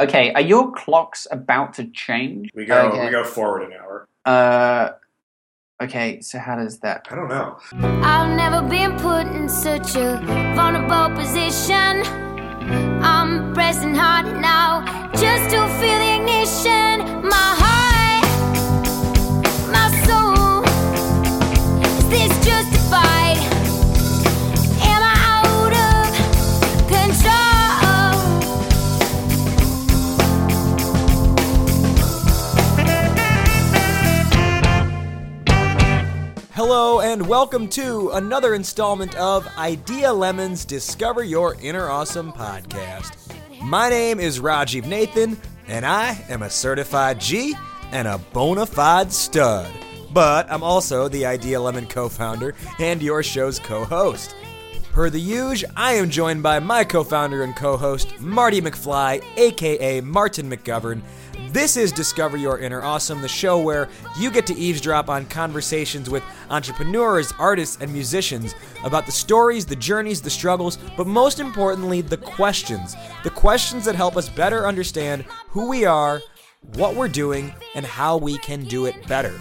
Okay, are your clocks about to change? We go Okay. we go forward an hour. Uh, okay, so how does that? I don't know. I've never been put in such a vulnerable position. I'm pressing harder now just to feel the ignition. Hello and welcome to another installment of Idea Lemons Discover Your Inner Awesome podcast. My name is Rajiv Nathan, and I am a certified G and a bona fide stud. But I'm also the Idea Lemon co founder and your show's co host. Per the usual, I am joined by my co founder and co host, Marty McFly, aka Martin McGovern. This is Discover Your Inner Awesome, the show where you get to eavesdrop on conversations with entrepreneurs, artists, and musicians about the stories, the journeys, the struggles, but most importantly, the questions. The questions that help us better understand who we are, what we're doing, and how we can do it better.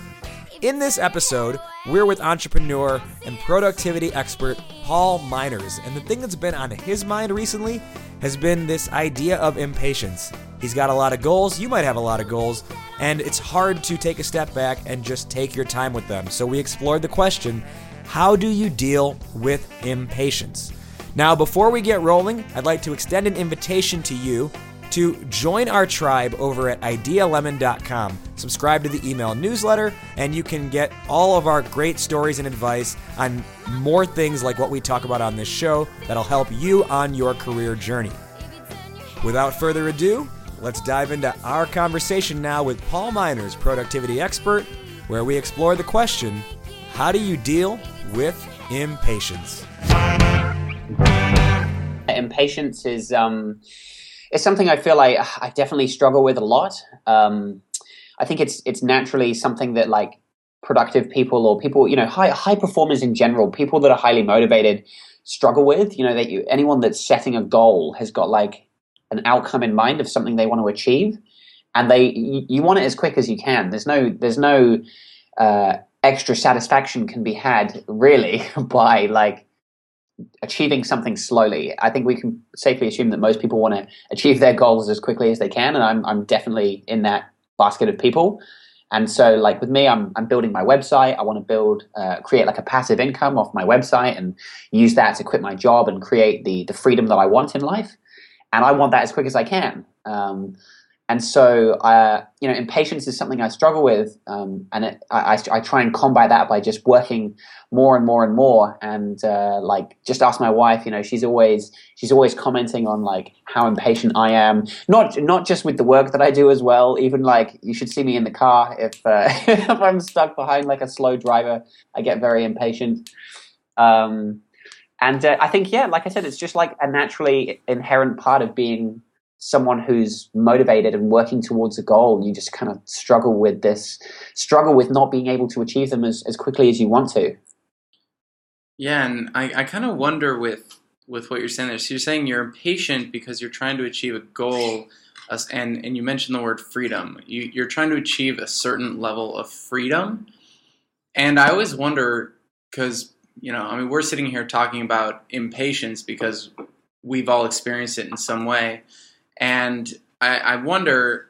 In this episode, we're with entrepreneur and productivity expert Paul Minors, and the thing that's been on his mind recently has been this idea of impatience. He's got a lot of goals, you might have a lot of goals, and it's hard to take a step back and just take your time with them. So we explored the question how do you deal with impatience? Now, before we get rolling, I'd like to extend an invitation to you to join our tribe over at idealemon.com. Subscribe to the email newsletter, and you can get all of our great stories and advice on more things like what we talk about on this show that'll help you on your career journey. Without further ado, let's dive into our conversation now with Paul Minors, productivity expert, where we explore the question how do you deal with impatience? Impatience is um, it's something I feel like I definitely struggle with a lot. Um, I think it's it's naturally something that like productive people or people you know high high performers in general, people that are highly motivated, struggle with. You know that you, anyone that's setting a goal has got like an outcome in mind of something they want to achieve, and they you, you want it as quick as you can. There's no there's no uh, extra satisfaction can be had really by like achieving something slowly. I think we can safely assume that most people want to achieve their goals as quickly as they can, and I'm I'm definitely in that basket of people. And so, like with me, I'm I'm building my website. I want to build, uh, create like a passive income off my website, and use that to quit my job and create the the freedom that I want in life. And I want that as quick as I can. Um, and so, uh, you know, impatience is something I struggle with, um, and it, I, I, I try and combat that by just working more and more and more. And uh, like, just ask my wife. You know, she's always she's always commenting on like how impatient I am. Not not just with the work that I do as well. Even like, you should see me in the car if uh, if I'm stuck behind like a slow driver, I get very impatient. Um, and uh, I think, yeah, like I said, it's just like a naturally inherent part of being someone who's motivated and working towards a goal you just kind of struggle with this struggle with not being able to achieve them as, as quickly as you want to Yeah, and I, I kind of wonder with with what you're saying there. So you're saying you're impatient because you're trying to achieve a goal, and and you mentioned the word freedom. You, you're trying to achieve a certain level of freedom, and I always wonder because you know, I mean, we're sitting here talking about impatience because we've all experienced it in some way, and I, I wonder,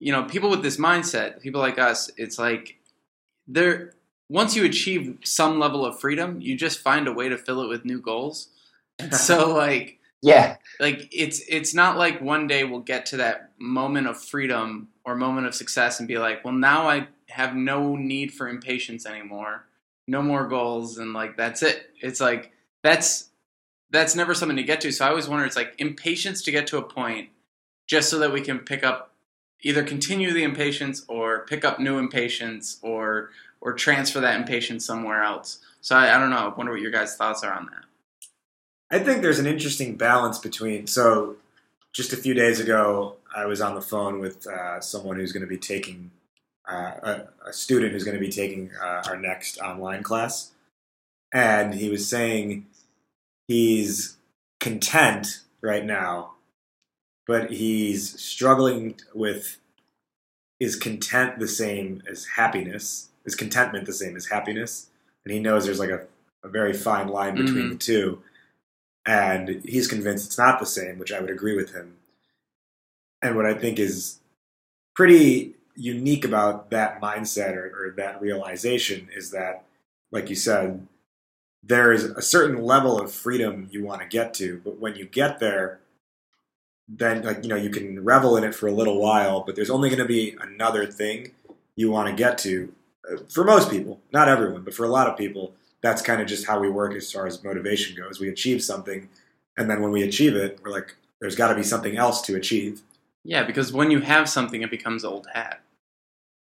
you know, people with this mindset, people like us, it's like they're once you achieve some level of freedom, you just find a way to fill it with new goals. And so like yeah like it's it's not like one day we'll get to that moment of freedom or moment of success and be like, well now I have no need for impatience anymore. No more goals and like that's it. It's like that's that's never something to get to. So I always wonder it's like impatience to get to a point just so that we can pick up either continue the impatience or pick up new impatience or or transfer that impatience somewhere else. So I, I don't know. I wonder what your guys' thoughts are on that. I think there's an interesting balance between. So, just a few days ago, I was on the phone with uh, someone who's going to be taking uh, a, a student who's going to be taking uh, our next online class, and he was saying he's content right now but he's struggling with is content the same as happiness? Is contentment the same as happiness? And he knows there's like a, a very fine line between Mhm. the two. And he's convinced it's not the same, which I would agree with him. And what I think is pretty unique about that mindset or, or that realization is that, like you said, there is a certain level of freedom you want to get to, but when you get there, then like you know you can revel in it for a little while, but there's only going to be another thing you want to get to. Uh, For most people, not everyone, but for a lot of people, that's kind of just how we work as far as motivation goes. We achieve something, and then when we achieve it, we're like, there's got to be something else to achieve. Yeah, because when you have something, it becomes old hat.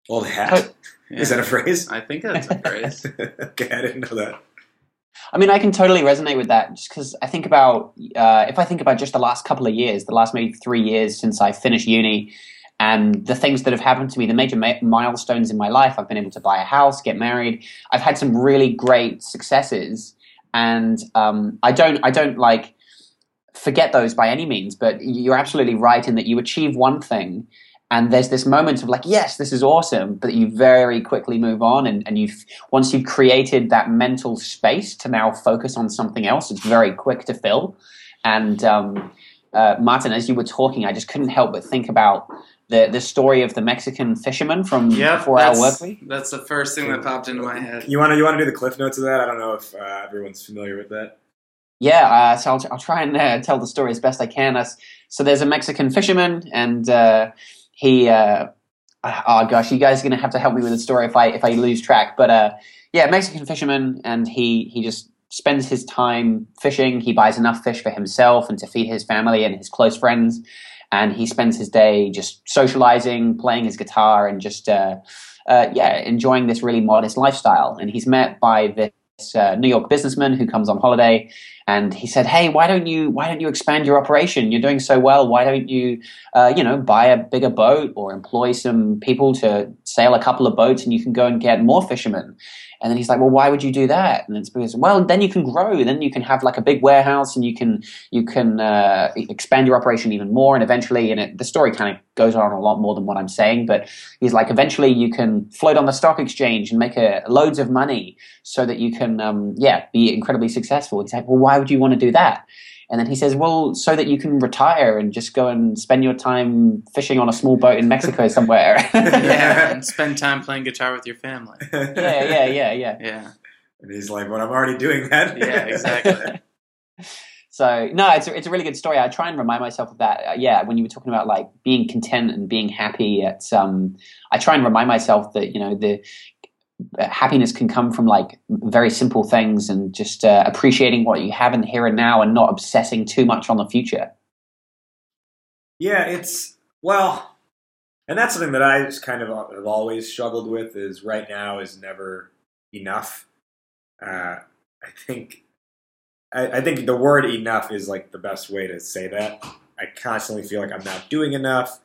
Old hat Yeah. is that a phrase? I think that's a phrase. okay, I didn't know that. I mean, I can totally resonate with that just because I think about, uh, if I think about just the last couple of years, the last maybe three years since I finished uni, and the things that have happened to me, the major ma- milestones in my life, I've been able to buy a house, get married. I've had some really great successes, and um, I don't, I don't like forget those by any means. But you're absolutely right in that you achieve one thing, and there's this moment of like, yes, this is awesome, but you very quickly move on, and, and you've once you've created that mental space to now focus on something else, it's very quick to fill. And um, uh, Martin, as you were talking, I just couldn't help but think about the the story of the Mexican fisherman from Yep, Four Hour that's, Work Week. that's the first thing that popped into my head. You want to you want to do the cliff notes of that? I don't know if uh, everyone's familiar with that. Yeah, uh, so I'll, I'll try and uh, tell the story as best I can. As, so there's a Mexican fisherman, and uh, he. Uh, oh gosh, you guys are gonna have to help me with the story if I if I lose track. But uh, yeah, Mexican fisherman, and he he just spends his time fishing. He buys enough fish for himself and to feed his family and his close friends, and he spends his day just socializing, playing his guitar, and just uh, uh, yeah, enjoying this really modest lifestyle. And he's met by this uh, New York businessman who comes on holiday and he said, "Hey, why don't you why don't you expand your operation? You're doing so well. Why don't you, uh, you know, buy a bigger boat or employ some people to sail a couple of boats, and you can go and get more fishermen." And then he's like, "Well, why would you do that?" And it's because, well, then you can grow. Then you can have like a big warehouse, and you can you can uh, expand your operation even more. And eventually, and it, the story kind of goes on a lot more than what I'm saying, but he's like, eventually, you can float on the stock exchange and make a, loads of money so that you can, um, yeah, be incredibly successful. He's like, well, why would you want to do that? And then he says, well, so that you can retire and just go and spend your time fishing on a small boat in Mexico somewhere. yeah, and spend time playing guitar with your family. yeah, yeah, yeah, yeah. Yeah, And he's like, "Well, I'm already doing that." Yeah, exactly. so no, it's a, it's a really good story. I try and remind myself of that. Uh, yeah, when you were talking about like being content and being happy, at, um, I try and remind myself that you know the happiness can come from like very simple things and just uh, appreciating what you have in here and now and not obsessing too much on the future. Yeah, it's well, and that's something that I just kind of have always struggled with. Is right now is never enough. Uh, I think, I, I think the word enough is like the best way to say that. I constantly feel like I'm not doing enough.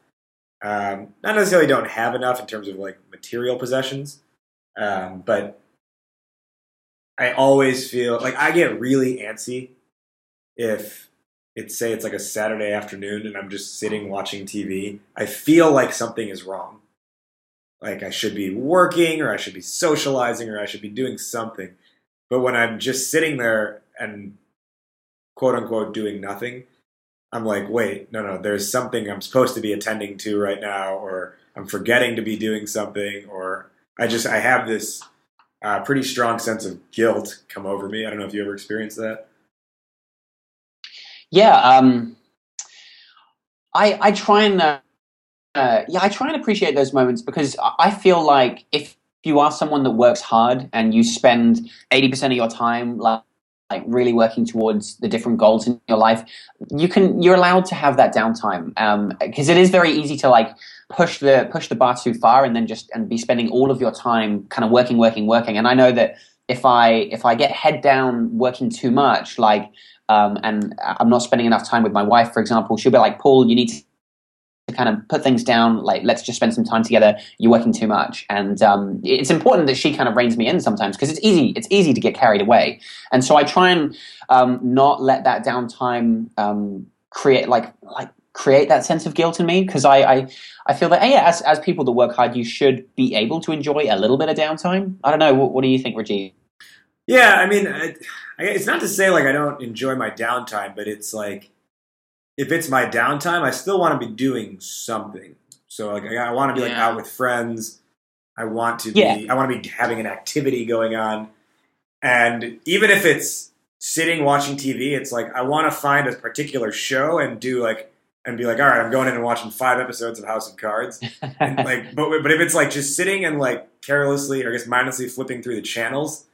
Um, not necessarily don't have enough in terms of like material possessions, um, but I always feel like I get really antsy if it's say it's like a Saturday afternoon and I'm just sitting watching TV. I feel like something is wrong. Like I should be working or I should be socializing or I should be doing something. But when I'm just sitting there and quote unquote doing nothing, I'm like, wait, no, no, there's something I'm supposed to be attending to right now, or I'm forgetting to be doing something, or I just, I have this uh, pretty strong sense of guilt come over me. I don't know if you ever experienced that. Yeah, um, I I try and uh, uh, yeah I try and appreciate those moments because I- feel like if you are someone that works hard and you spend eighty percent of your time like like really working towards the different goals in your life, you can you're allowed to have that downtime because it is very easy to like push the push the bar too far and then just and be spending all of your time kind of working working working and I know that if I if I get head down working too much like um, and I'm not spending enough time with my wife, for example, she'll be like, Paul, you need to kind of put things down. Like, let's just spend some time together. You're working too much, and um, it's important that she kind of reins me in sometimes because it's easy. It's easy to get carried away, and so I try and um, not let that downtime um, create like like create that sense of guilt in me because I, I I feel that yeah, as as people that work hard, you should be able to enjoy a little bit of downtime. I don't know. What, what do you think, Rajiv? Yeah, I mean, I, I, it's not to say like I don't enjoy my downtime, but it's like if it's my downtime, I still want to be doing something. So like I, I want to be like out with friends. I want to Yeah. be. I want to be having an activity going on, and even if it's sitting watching TV, it's like I want to find a particular show and do like and be like, all right, I'm going in and watching five episodes of House of Cards. And, like, but but if it's like just sitting and like carelessly or I guess mindlessly flipping through the channels,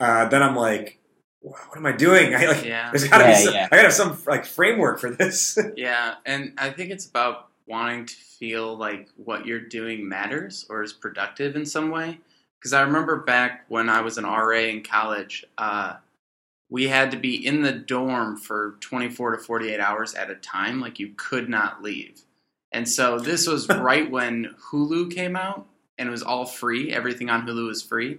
uh, then I'm like, what am I doing? I like, Yeah. there's got to Yeah, be some, yeah. I got to have some like framework for this. Yeah, and I think it's about wanting to feel like what you're doing matters or is productive in some way. Because I remember back when I was an RA in college, uh, we had to be in the dorm for 24 to 48 hours at a time. Like you could not leave. And so this was right when Hulu came out and it was all free. Everything on Hulu was free.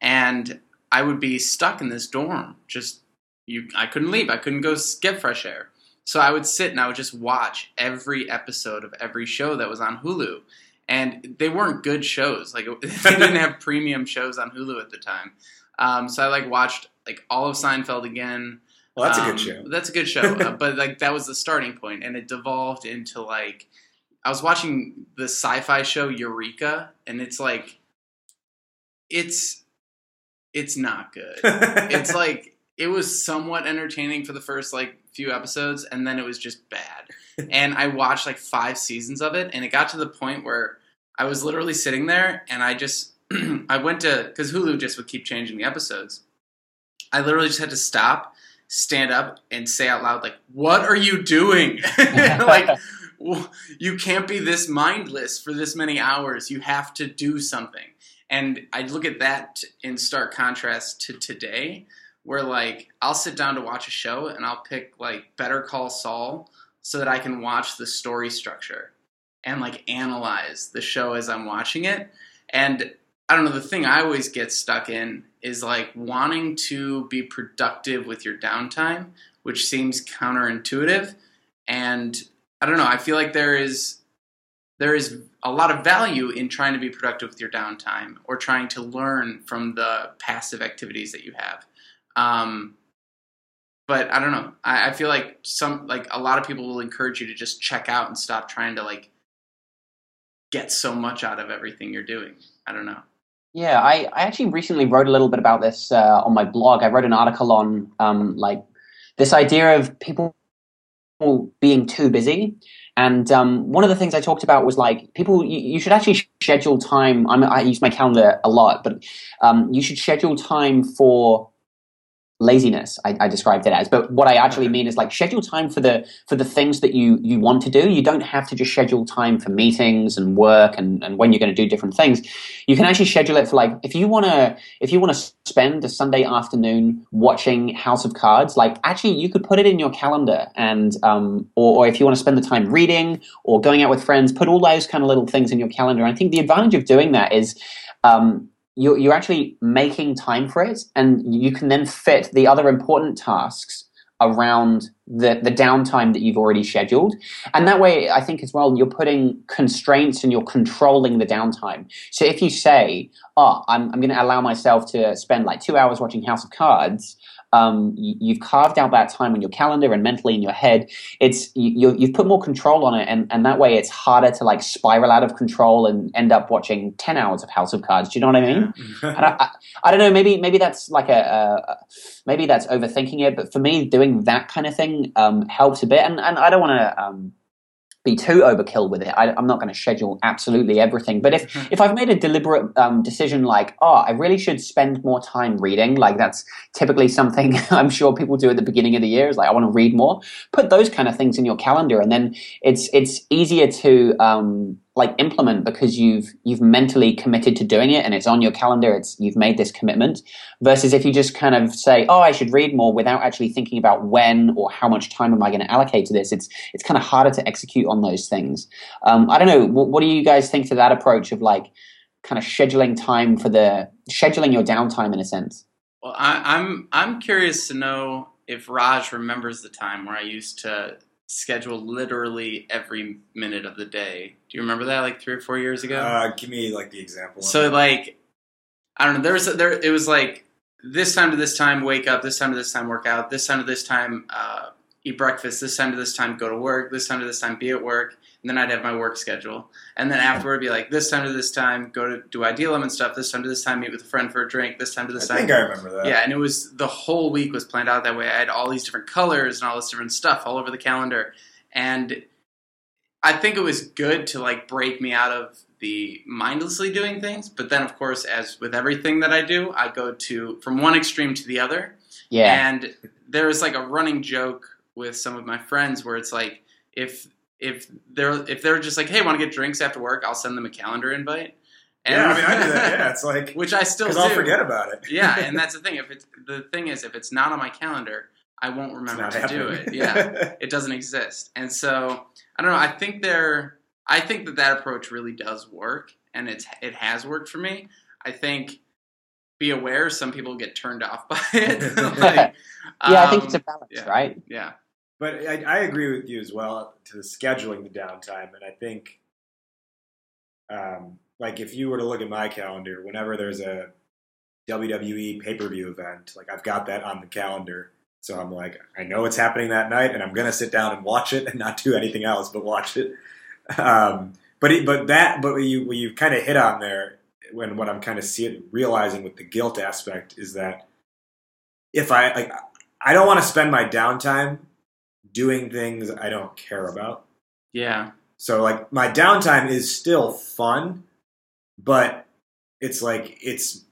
And I would be stuck in this dorm. Just you I couldn't leave. I couldn't go get fresh air. So I would sit and I would just watch every episode of every show that was on Hulu. And they weren't good shows. Like they didn't have premium shows on Hulu at the time. Um, so I like watched like all of Seinfeld again. well, that's a Um, good show. That's a good show. uh, but like that was the starting point, and it devolved into like I was watching the sci-fi show Eureka, and it's like it's it's not good. it's like it was somewhat entertaining for the first like few episodes, and then it was just bad. And I watched like five seasons of it, and it got to the point where I was literally sitting there, and I just I went to because Hulu just would keep changing the episodes. I literally just had to stop, stand up, and say out loud, like, "What are you doing?" like, you can't be this mindless for this many hours. You have to do something. And I look at that in stark contrast to today, where like I'll sit down to watch a show and I'll pick like Better Call Saul so that I can watch the story structure and like analyze the show as I'm watching it. And I don't know, the thing I always get stuck in is like wanting to be productive with your downtime, which seems counterintuitive. And I don't know, I feel like there is there is a lot of value in trying to be productive with your downtime or trying to learn from the passive activities that you have. Um, but I don't know. I, I feel like some like a lot of people will encourage you to just check out and stop trying to like get so much out of everything you're doing. I don't know. Yeah, I, I actually recently wrote a little bit about this uh, on my blog. I wrote an article on um, like this idea of people being too busy. And um, one of the things I talked about was like people, you, you should actually schedule time. I'm, I use my calendar a lot, but um, you should schedule time for laziness. I, I described it as, but what I actually mean is like schedule time for the for the things that you you want to do. You don't have to just schedule time for meetings and work and, and when you're going to do different things. You can actually schedule it for like if you want to if you want to spend a Sunday afternoon watching House of Cards, like actually you could put it in your calendar and um or, or if you want to spend the time reading or going out with friends, put all those kind of little things in your calendar. and I think the advantage of doing that is um, you're, you're actually making time for it, and you can then fit the other important tasks around the, the downtime that you've already scheduled. And that way, I think as well, you're putting constraints and you're controlling the downtime. So if you say, oh, I'm, I'm going to allow myself to spend like two hours watching House of Cards, um, you, you've carved out that time on your calendar and mentally in your head. It's you, you- you've put more control on it, and, and that way it's harder to like spiral out of control and end up watching ten hours of House of Cards. Do you know what I mean? and I, I, I don't know. Maybe maybe that's like a, a a- maybe that's overthinking it. But for me, doing that kind of thing um, helps a bit. And and I don't want to um, be too overkill with it. I, I'm not going to schedule absolutely everything. But if if I've made a deliberate um, decision, like oh, I really should spend more time reading, like that's typically something I'm sure people do at the beginning of the year. Is like I want to read more. Put those kind of things in your calendar, and then it's it's easier to um, like implement because you've you've mentally committed to doing it and it's on your calendar it's you've made this commitment versus if you just kind of say oh i should read more without actually thinking about when or how much time am i going to allocate to this it's it's kind of harder to execute on those things. Um, i don't know what, what do you guys think to that approach of like kind of scheduling time for the scheduling your downtime in a sense? Well, I, I'm I'm curious to know if Raj remembers the time where I used to schedule literally every minute of the day. Do you remember that like three or four years ago? Uh, give me like the example. So like, I don't know. There was there. It was like this time to this time wake up. This time to this time work out. This time to this time uh, eat breakfast. This time to this time go to work. This time to this time be at work. And then I'd have my work schedule. And then afterward be like this time to this time go to do Idea Lemon stuff. This time to this time meet with a friend for a drink. This time to I this time. I think I remember that. Yeah, and it was the whole week was planned out that way. I had all these different colors and all this different stuff all over the calendar, and I think it was good to like break me out of the mindlessly doing things. But then, of course, as with everything that I do, I go to from one extreme to the other. Yeah. And there is like a running joke with some of my friends where it's like if if they're if they're just like, hey, want to get drinks after work, I'll send them a calendar invite. yeah. I mean, I do that. Yeah, it's like which I still do I'll forget about it. yeah, and that's the thing. If it's the thing is, if it's not on my calendar, I won't remember not to do it. Yeah, it doesn't exist. And so I don't know. I think they're. I think that that approach really does work, and it's it has worked for me. I think. Be aware, some people get turned off by it. like, yeah, I think it's a um, balance, yeah. right? yeah, But I, I agree with you as well to the scheduling the downtime, and I think, um, like if you were to look at my calendar, whenever there's a WWE pay per view event, like I've got that on the calendar, so I'm like, I know it's happening that night, and I'm gonna sit down and watch it and not do anything else but watch it. Um, but it, but that but what you what you kind of hit on there when what I'm kind of see realizing with the guilt aspect is that if I like I don't want to spend my downtime doing things I don't care about. yeah, So like my downtime is still fun, but it's like it's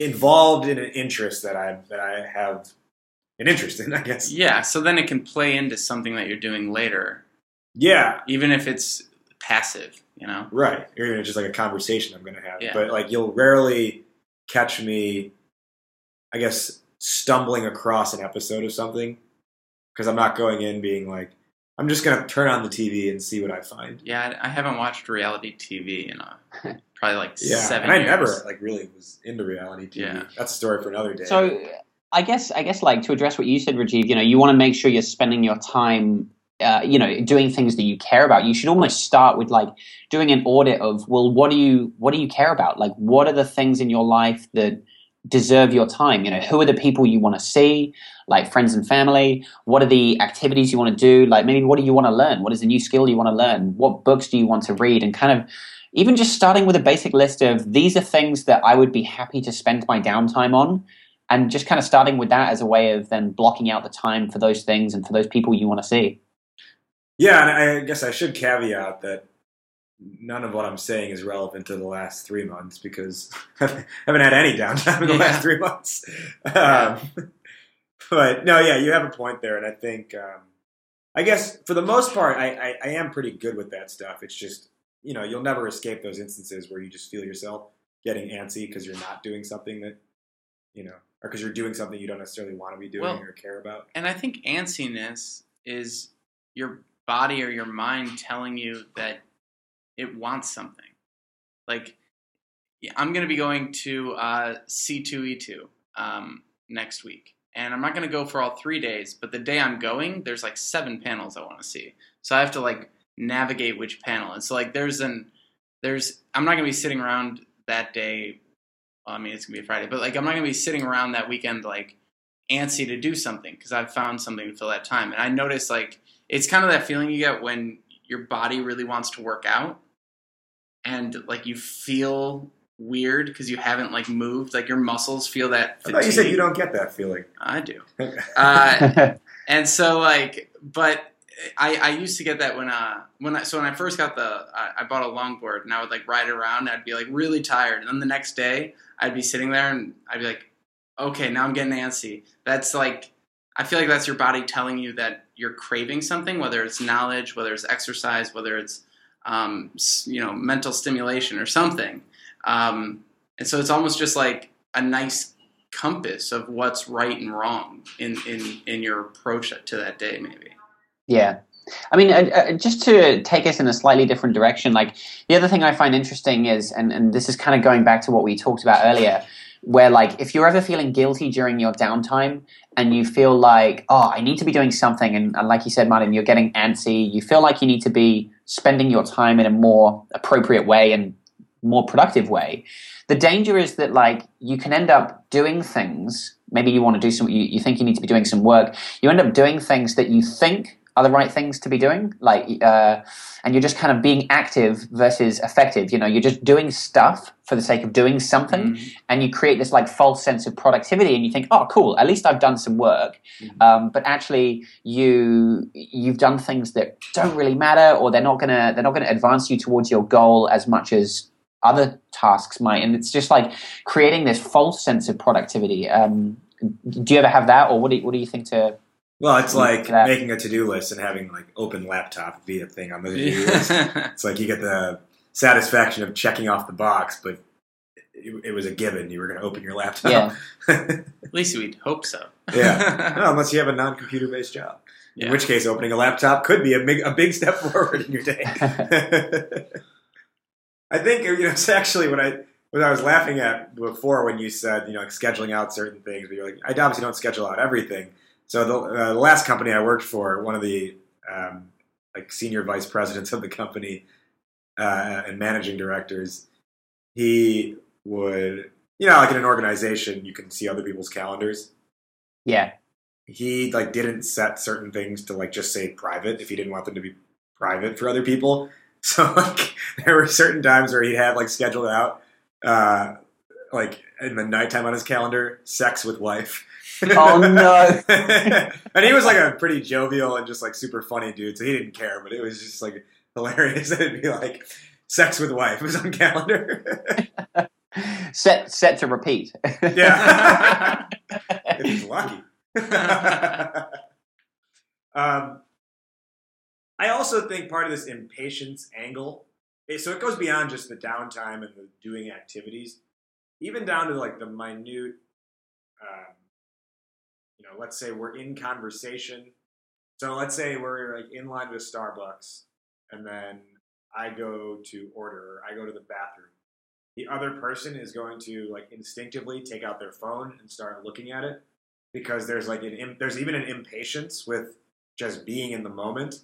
involved in an interest that I that I have an interest in, I guess. yeah. So then it can play into something that you're doing later, Yeah, even if it's passive. You know. right. Or even just like a conversation I'm going to have. Yeah. But like you'll rarely catch me I guess stumbling across an episode of something because I'm not going in being like I'm just going to turn on the TV and see what I find. Yeah, I I haven't watched reality TV in a, probably like Yeah, seven and I years. never like really was into reality TV. Yeah. That's a story for another day. So I guess I guess like to address what you said, Rajiv, you know, you want to make sure you're spending your time uh, you know, doing things that you care about. You should almost start with like doing an audit of, well, what do you what do you care about? Like what are the things in your life that deserve your time? You know, who are the people you want to see, like friends and family? What are the activities you want to do? Like maybe what do you want to learn? What is a new skill you want to learn? What books do you want to read? And kind of even just starting with a basic list of these are things that I would be happy to spend my downtime on and just kind of starting with that as a way of then blocking out the time for those things and for those people you want to see. yeah, and I guess I should caveat that none of what I'm saying is relevant to the last three months because I haven't had any downtime in the Yeah. last three months. Um, but no, yeah, you have a point there, and I think um, I guess for the most part, I, I, I am pretty good with that stuff. It's just you know you'll never escape those instances where you just feel yourself getting antsy because you're not doing something that you know, or because you're doing something you don't necessarily want to be doing Well, or care about. And I think antsiness is your body or your mind telling you that it wants something. Like, I'm going to be going to uh, C2E2 um, next week. And I'm not going to go for all three days, but the day I'm going, there's like seven panels I want to see. So I have to like navigate which panel. And so, like, there's an, there's, I'm not going to be sitting around that day. Well, I mean, it's going to be a Friday, but like, I'm not going to be sitting around that weekend, like, antsy to do something because I've found something to fill that time. And I notice like it's kind of that feeling you get when your body really wants to work out and like you feel weird because you haven't like moved. Like your muscles feel that. I thought you said you don't get that feeling. I do. Uh, and so like, but I, I used to get that when uh when I so when I first got the I, I bought a longboard and I would like ride it around. And I'd be like really tired, and then the next day I'd be sitting there and I'd be like, okay, now I'm getting antsy. That's like I feel like that's your body telling you that you're craving something, whether it's knowledge, whether it's exercise, whether it's um, you know mental stimulation or something. Um, and so it's almost just like a nice compass of what's right and wrong in in in your approach to that day, maybe. Yeah. I mean, uh, just to take us in a slightly different direction, like the other thing I find interesting is, and, and this is kind of going back to what we talked about earlier, where like if you're ever feeling guilty during your downtime, and you feel like, oh, I need to be doing something, and, and like you said, Martin, you're getting antsy. You feel like you need to be spending your time in a more appropriate way and more productive way. The danger is that like you can end up doing things. Maybe you want to do some. You, you think you need to be doing some work. You end up doing things that you think are the right things to be doing like uh, and you're just kind of being active versus effective you know you're just doing stuff for the sake of doing something Mhm. and you create this like false sense of productivity and you think oh cool at least i've done some work Mhm. um, but actually you you've done things that don't really matter or they're not gonna they're not gonna advance you towards your goal as much as other tasks might and it's just like creating this false sense of productivity um, do you ever have that or what do you, what do you think to Well, it's like that. making a to-do list and having like open laptop be a thing on the to-do list. It's like you get the satisfaction of checking off the box, but it, it was a given. You were going to open your laptop. Yeah. At least we'd hope so. Yeah. No, unless you have a non-computer based job. Yeah. In which case, opening a laptop could be a big a big step forward in your day. I think you know it's actually what I what I was laughing at before when you said you know like scheduling out certain things, but you're like I obviously don't schedule out everything. So the, uh, the last company I worked for, one of the um, like senior vice presidents of the company uh, and managing directors, he would you know like in an organization you can see other people's calendars yeah he like didn't set certain things to like just say private if he didn't want them to be private for other people. So like there were certain times where he'd have like scheduled out uh like in the nighttime on his calendar, sex with wife. Oh, no. and he was like a pretty jovial and just like super funny dude, so he didn't care, but it was just like hilarious that it'd be like sex with wife was on calendar. set set to repeat yeah. if he's lucky. um, I also think part of this impatience angle, so it goes beyond just the downtime and the doing activities, even down to like the minute. Um, you know, let's say we're in conversation. So let's say we're like in line with Starbucks, and then I go to order, I go to the bathroom. The other person is going to like instinctively take out their phone and start looking at it because there's like an there's even an impatience with just being in the moment,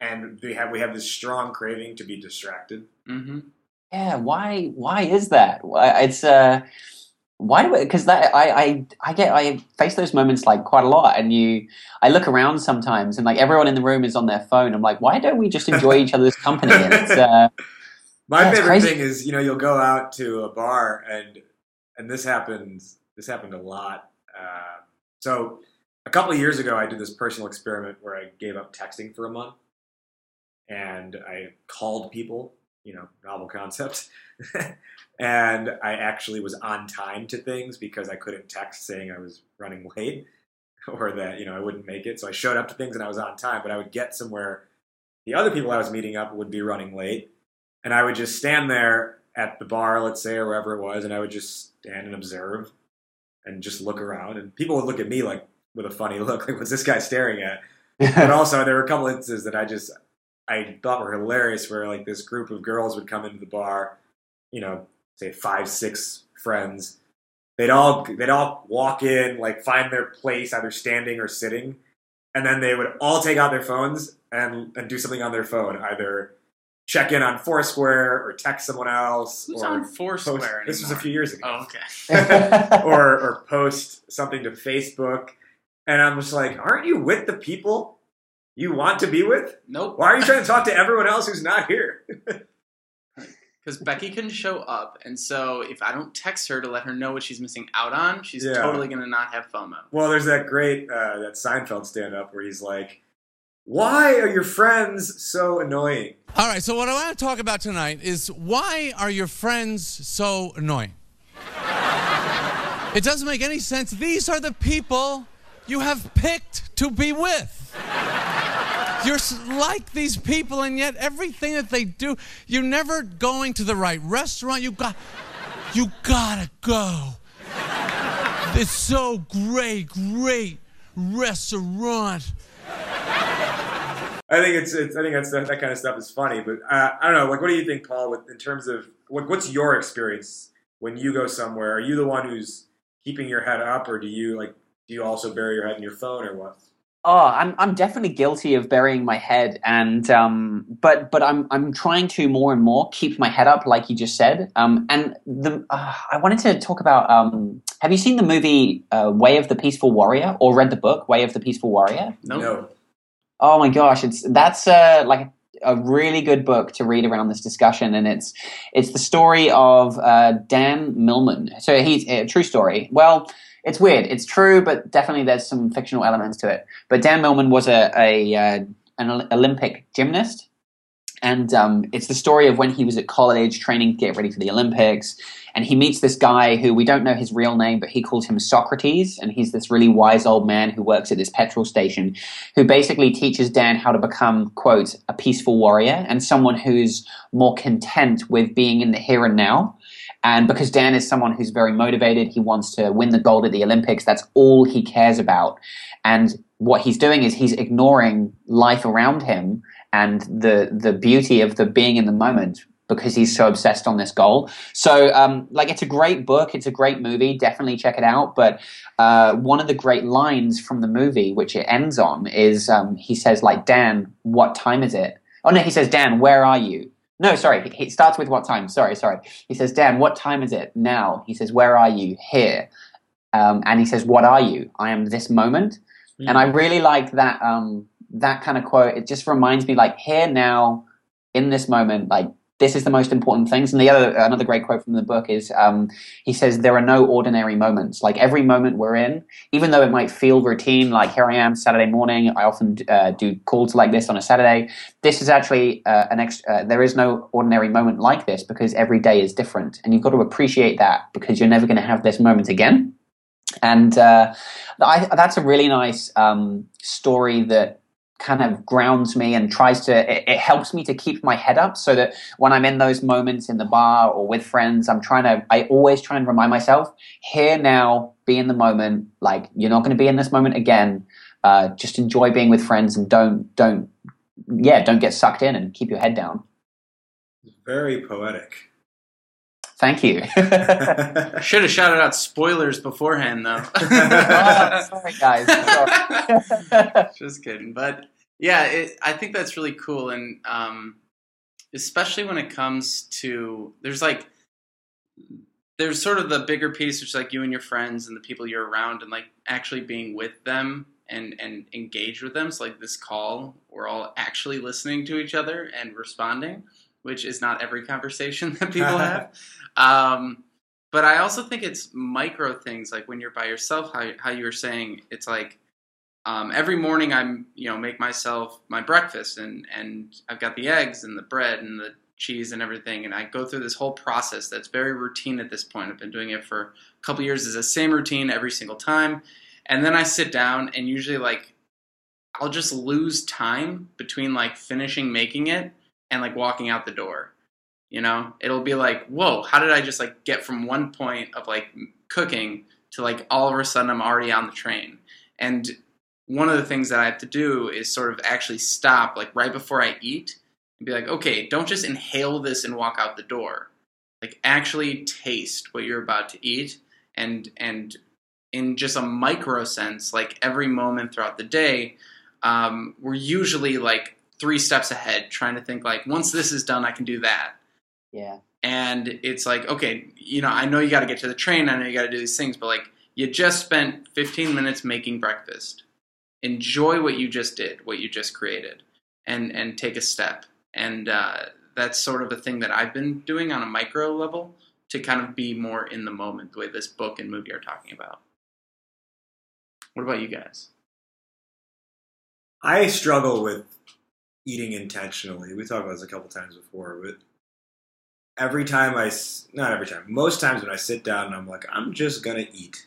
and we have we have this strong craving to be distracted. hmm yeah why why is that it's uh why do it because that I, I i get i face those moments like quite a lot and you i look around sometimes and like everyone in the room is on their phone i'm like why don't we just enjoy each other's company and it's uh My Yeah, favorite thing is, you know, you'll go out to a bar and and this happens. This happened a lot. Uh, so a couple of years ago, I did this personal experiment where I gave up texting for a month, and I called people. You know, novel concept. and I actually was on time to things because I couldn't text saying I was running late or that you know I wouldn't make it. So I showed up to things and I was on time, but I would get somewhere. The other people I was meeting up would be running late and I would just stand there at the bar, let's say, or wherever it was, and I would just stand and observe and just look around. And people would look at me like with a funny look, like, what's this guy staring at? But also, there were a couple instances that I just I thought were hilarious, where like this group of girls would come into the bar, you know, say five, six friends. They'd all they'd all walk in, like find their place, either standing or sitting, and then they would all take out their phones and and do something on their phone, either check in on Foursquare or text someone else. Who's or on post- Foursquare This was a few years ago. Oh, okay. or or post something to Facebook, and I'm just like, aren't you with the people you want to be with? Nope. Why are you trying to talk to everyone else who's not here? Because Becky couldn't show up, and so if I don't text her to let her know what she's missing out on, she's Yeah. totally gonna not have FOMO. Well, there's that great uh, that Seinfeld stand up where he's like, "Why are your friends so annoying?" All right, so what I want to talk about tonight is why are your friends so annoying? it doesn't make any sense. These are the people you have picked to be with. You're like these people, and yet everything that they do, you're never going to the right restaurant. You got, you gotta go. It's so great, great restaurant. I think it's, it's I think that's that kind of stuff is funny, but uh, I don't know. Like, what do you think, Paul? With in terms of what, what's your experience when you go somewhere? Are you the one who's keeping your head up, or do you like do you also bury your head in your phone or what? Oh, I'm I'm definitely guilty of burying my head, and um, but but I'm I'm trying to more and more keep my head up, like you just said. Um, and the uh, I wanted to talk about. Um, have you seen the movie uh, Way of the Peaceful Warrior, or read the book Way of the Peaceful Warrior? Nope. No. Oh my gosh, it's that's uh, like a really good book to read around this discussion, and it's it's the story of uh, Dan Millman. So he's a true story. Well, it's weird. It's true, but definitely there's some fictional elements to it. But Dan Millman was a, a uh, an Olympic gymnast, and um, it's the story of when he was at college training to get ready for the Olympics, and he meets this guy who we don't know his real name, but he calls him Socrates, and he's this really wise old man who works at this petrol station, who basically teaches Dan how to become quote a peaceful warrior and someone who's more content with being in the here and now. And because Dan is someone who's very motivated, he wants to win the gold at the Olympics. That's all he cares about. And what he's doing is he's ignoring life around him and the the beauty of the being in the moment because he's so obsessed on this goal. So, um, like, it's a great book. It's a great movie. Definitely check it out. But uh, one of the great lines from the movie, which it ends on, is um, he says, like, Dan, what time is it? Oh no, he says, Dan, where are you? No, sorry. He starts with what time. Sorry, sorry. He says, Dan, what time is it now? He says, Where are you? Here. Um, and he says, What are you? I am this moment. And I really like that um, that kind of quote. It just reminds me, like, here now, in this moment, like this is the most important things. And the other another great quote from the book is um, he says, There are no ordinary moments. Like every moment we're in, even though it might feel routine, like here I am Saturday morning. I often uh, do calls like this on a Saturday. This is actually uh, an extra. Uh, there is no ordinary moment like this because every day is different, and you've got to appreciate that because you're never going to have this moment again. And uh, I, that's a really nice um, story that kind of grounds me and tries to it, it, helps me to keep my head up so that when i'm in those moments in the bar or with friends i'm trying to i always try and remind myself here now be in the moment. Like you're not going to be in this moment again. Uh, just enjoy being with friends and don't don't yeah don't get sucked in and keep your head down. Very poetic. Thank you Should have shouted out spoilers beforehand, though. Oh, sorry guys Sorry. Just kidding, but yeah, it, I think that's really cool, and um, especially when it comes to there's like there's sort of the bigger piece, which is like you and your friends and the people you're around, and like actually being with them and and engage with them. So like this call, we're all actually listening to each other and responding, which is not every conversation that people have. Um, but I also think it's micro things like when you're by yourself, how how you were saying, it's like um, every morning I'm you know make myself my breakfast and and I've got the eggs and the bread and the cheese and everything and I go through this whole process that's very routine at this point. I've been doing it for a couple years. It's the same routine every single time, and then I sit down and usually like I'll just lose time between like finishing making it and like walking out the door. You know, it'll be like, whoa, how did I just like get from one point of like cooking to like all of a sudden I'm already on the train? And one of the things that I have to do is sort of actually stop like right before I eat and be like, okay, don't just inhale this and walk out the door. Like actually taste what you're about to eat and and in just a micro sense, like every moment throughout the day, um, we're usually like three steps ahead, trying to think like, once this is done, I can do that. Yeah And it's like, okay, you know, I know you got to get to the train, I know you got to do these things, but like, you just spent 15 minutes making breakfast. Enjoy what you just did, what you just created, and and take a step. And uh, that's sort of a thing that I've been doing on a micro level to kind of be more in the moment, the way this book and movie are talking about. What about you guys? I struggle with eating intentionally. We talked about this a couple times before, but every time I, not every time, most times when I sit down and I'm like, I'm just gonna eat.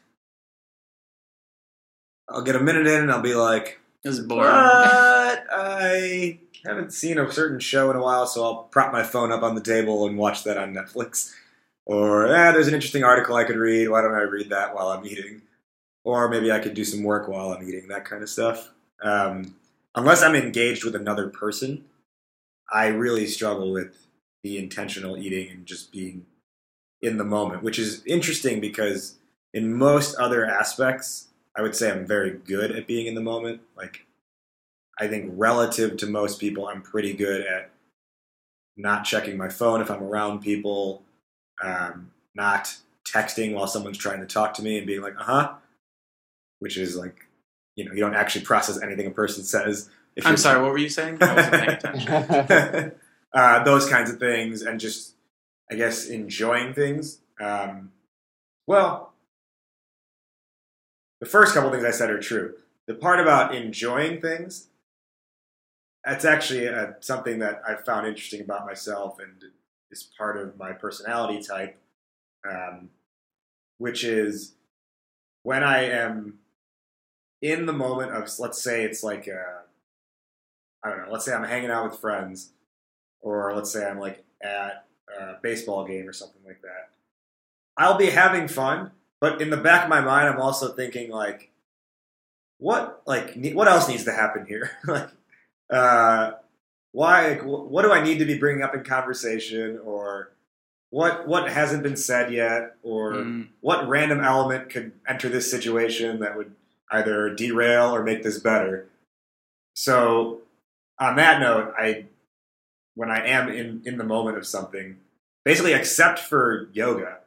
I'll get a minute in and I'll be like, This is boring. But I haven't seen a certain show in a while, so I'll prop my phone up on the table and watch that on Netflix. Or, eh, there's an interesting article I could read. Why don't I read that while I'm eating? Or maybe I could do some work while I'm eating, that kind of stuff. Um, unless I'm engaged with another person, I really struggle with the intentional eating and just being in the moment, which is interesting because in most other aspects, I would say I'm very good at being in the moment. Like, I think relative to most people, I'm pretty good at not checking my phone if I'm around people, um, not texting while someone's trying to talk to me and being like, uh huh, which is like, you know, you don't actually process anything a person says. If I'm sorry, what were you saying? I wasn't paying attention. uh, those kinds of things, and just, I guess, enjoying things. Um, well, the first couple things I said are true. The part about enjoying things, that's actually uh something that I found interesting about myself and is part of my personality type, um, which is when I am in the moment of, let's say it's like, uh, I don't know, let's say I'm hanging out with friends, or let's say I'm like at a baseball game or something like that. I'll be having fun, but in the back of my mind, I'm also thinking like, what like what else needs to happen here? like, uh, why? Like, wh- what do I need to be bringing up in conversation, or what what hasn't been said yet, or Mm. what random element could enter this situation that would either derail or make this better? So, on that note, I when I am in in the moment of something, basically, except for yoga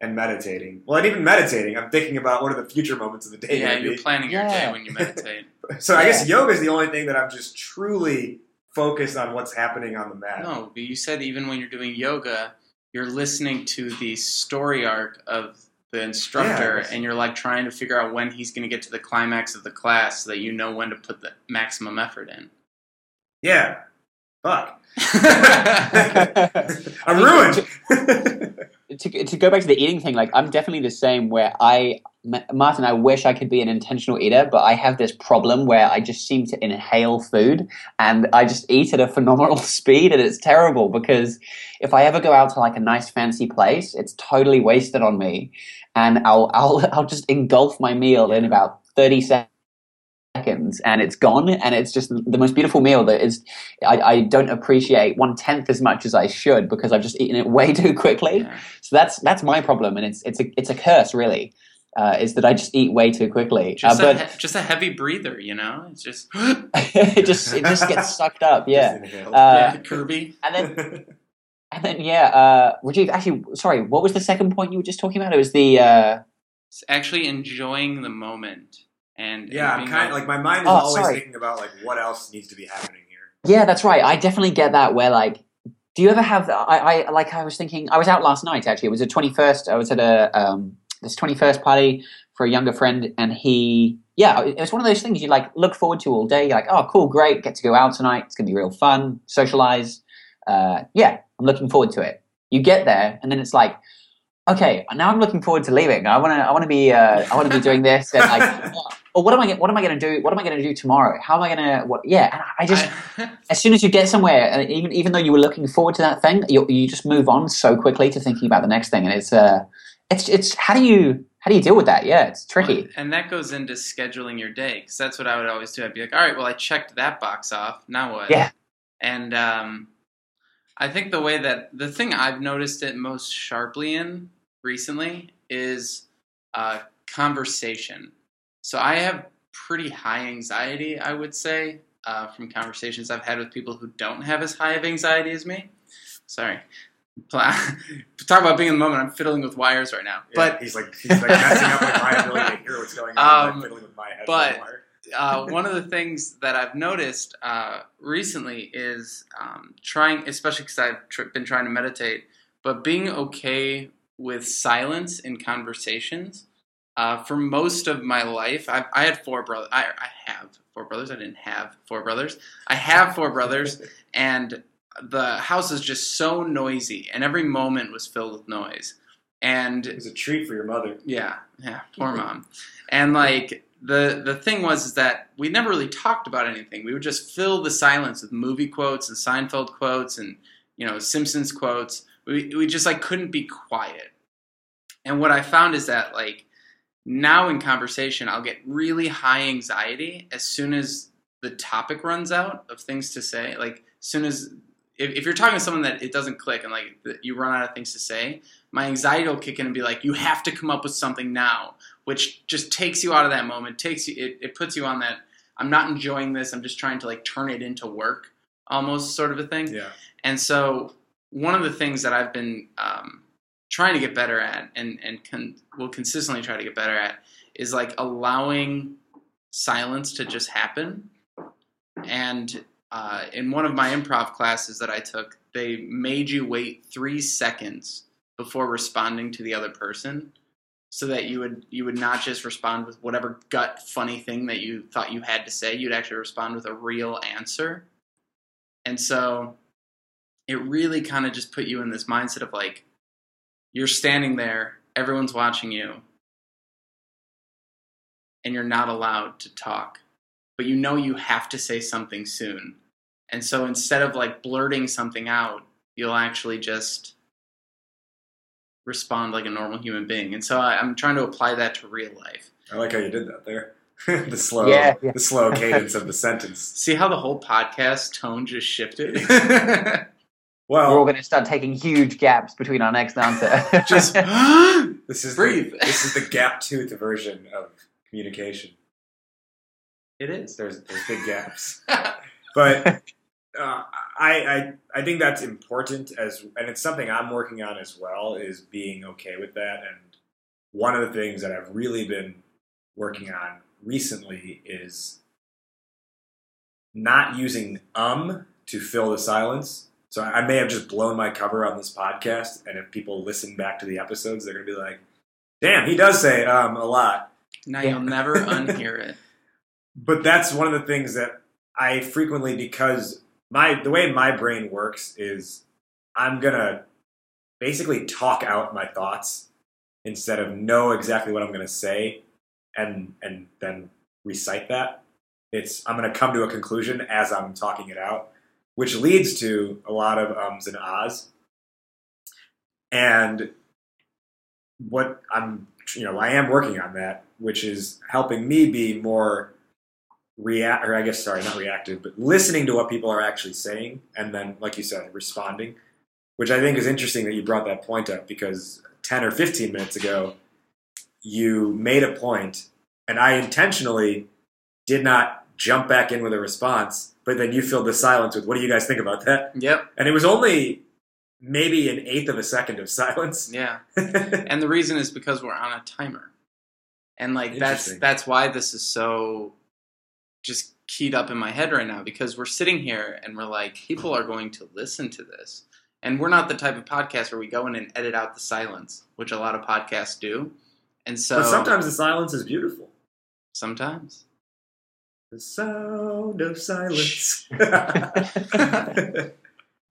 and meditating. Well, and even meditating, I'm thinking about what are the future moments of the day. Yeah, gonna you're be. planning your Yeah. day when you meditate. So I guess yoga is the only thing that I'm just truly focused on what's happening on the mat. No, but you said even when you're doing yoga, you're listening to the story arc of the instructor, Yeah, and you're like trying to figure out when he's going to get to the climax of the class, so that you know when to put the maximum effort in. Yeah. Fuck. I'm ruined. to, to go back to the eating thing, like I'm definitely the same. Where I, Martin, I wish I could be an intentional eater, but I have this problem where I just seem to inhale food and I just eat at a phenomenal speed, and it's terrible because if I ever go out to like a nice fancy place, it's totally wasted on me, and I'll I'll I'll just engulf my meal in about thirty seconds. Seconds and it's gone, and it's just the most beautiful meal that is. I, I don't appreciate one tenth as much as I should because I've just eaten it way too quickly. Yeah. So that's that's my problem, and it's it's a it's a curse, really. Uh, is that I just eat way too quickly, uh, Just, a, he- just a heavy breather, you know? It's just, it just it just gets sucked up, yeah. Uh, yeah, Kirby. And then and then yeah, uh, Rajiv. Actually, sorry, what was the second point you were just talking about? It was the uh, actually enjoying the moment. And yeah, I'm kind of like- like my mind is Oh, always sorry. thinking about like what else needs to be happening here. Yeah, that's right. I definitely get that. Where like, do you ever have? I, I like. I was thinking. I was out last night. Actually, it was the twenty first. I was at a um, this twenty first party for a younger friend, and he. Yeah, it was one of those things you like look forward to all day. You're like, oh, cool, great, get to go out tonight. It's gonna be real fun, socialize. Uh, yeah, I'm looking forward to it. You get there, and then it's like, okay, now I'm looking forward to leaving. I wanna, I wanna be, uh, I wanna be doing this, and like, or what am I, what am I gonna do? What am I gonna do tomorrow? How am I gonna? What? Yeah, and I just I- as soon as you get somewhere, and even even though you were looking forward to that thing, you you just move on so quickly to thinking about the next thing, and it's uh, it's it's how do you how do you deal with that? Yeah, it's tricky. And that goes into scheduling your day because that's what I would always do. I'd be like, all right, well, I checked that box off. Now what? Yeah. And um, I think the way that the thing I've noticed it most sharply in recently is uh, conversation. So I have pretty high anxiety, I would say, uh, from conversations I've had with people who don't have as high of anxiety as me. Sorry. Talk about being in the moment. I'm fiddling with wires right now. Yeah, But he's like he's like messing up like my ability to hear what's going on. Um, I'm fiddling with my head. but- uh, one of the things that I've noticed uh, recently is um, trying, especially because I've tr- been trying to meditate, but being okay with silence in conversations. Uh, for most of my life, I, I had four brothers. I, I have four brothers. I didn't have four brothers. I have four brothers, and the house is just so noisy, and every moment was filled with noise. And it was a treat for your mother. yeah, yeah, poor mom. And like the the thing was is that we never really talked about anything. We would just fill the silence with movie quotes and Seinfeld quotes and you know Simpsons quotes. We we just like couldn't be quiet. And what I found is that like now in conversation, I'll get really high anxiety as soon as the topic runs out of things to say. Like as soon as if, if you're talking to someone that it doesn't click and like you run out of things to say, my anxiety will kick in and be like, you have to come up with something now, which just takes you out of that moment. Takes you, it, it puts you on that. I'm not enjoying this. I'm just trying to like turn it into work, almost sort of a thing. Yeah. And so one of the things that I've been um, trying to get better at, and and con- will consistently try to get better at, is like allowing silence to just happen. And uh, in one of my improv classes that I took, they made you wait three seconds before responding to the other person, so that you would you would not just respond with whatever gut funny thing that you thought you had to say. You'd actually respond with a real answer. And so it really kind of just put you in this mindset of like you're standing there, everyone's watching you, and you're not allowed to talk. But you know you have to say something soon. And so instead of like blurting something out, you'll actually just respond like a normal human being. And so I, I'm trying to apply that to real life. I like how you did that there. the slow, Yeah, yeah. the slow cadence of the sentence. See how the whole podcast tone just shifted? We're all going to start taking huge gaps between our next answer. just this is breathe. The, this is the gap tooth version of communication. it is. There's there's big gaps, but uh, I, I I think that's important as, and it's something I'm working on as well. Is being okay with that. And one of the things that I've really been working on recently is not using um to fill the silence. So I may have just blown my cover on this podcast, and if people listen back to the episodes, they're gonna be like, "Damn, he does say um a lot." Now you'll never unhear it. but that's one of the things that I frequently because my the way my brain works is I'm gonna basically talk out my thoughts instead of know exactly what I'm gonna say and and then recite that. It's I'm gonna come to a conclusion as I'm talking it out, which leads to a lot of ums and ahs. And what I'm you know, I am working on that, which is helping me be more react or I guess sorry, not reactive, but listening to what people are actually saying and then like you said, responding. Which I think is interesting that you brought that point up because 10 or 15 minutes ago you made a point and I intentionally did not jump back in with a response, but then you filled the silence with what do you guys think about that? Yep. And it was only maybe an eighth of a second of silence. Yeah. And the reason is because we're on a timer. And like that's that's why this is so just keyed up in my head right now because we're sitting here and we're like people are going to listen to this. And we're not the type of podcast where we go in and edit out the silence, which a lot of podcasts do. And so but sometimes the silence is beautiful. sometimes The sound of silence. yeah,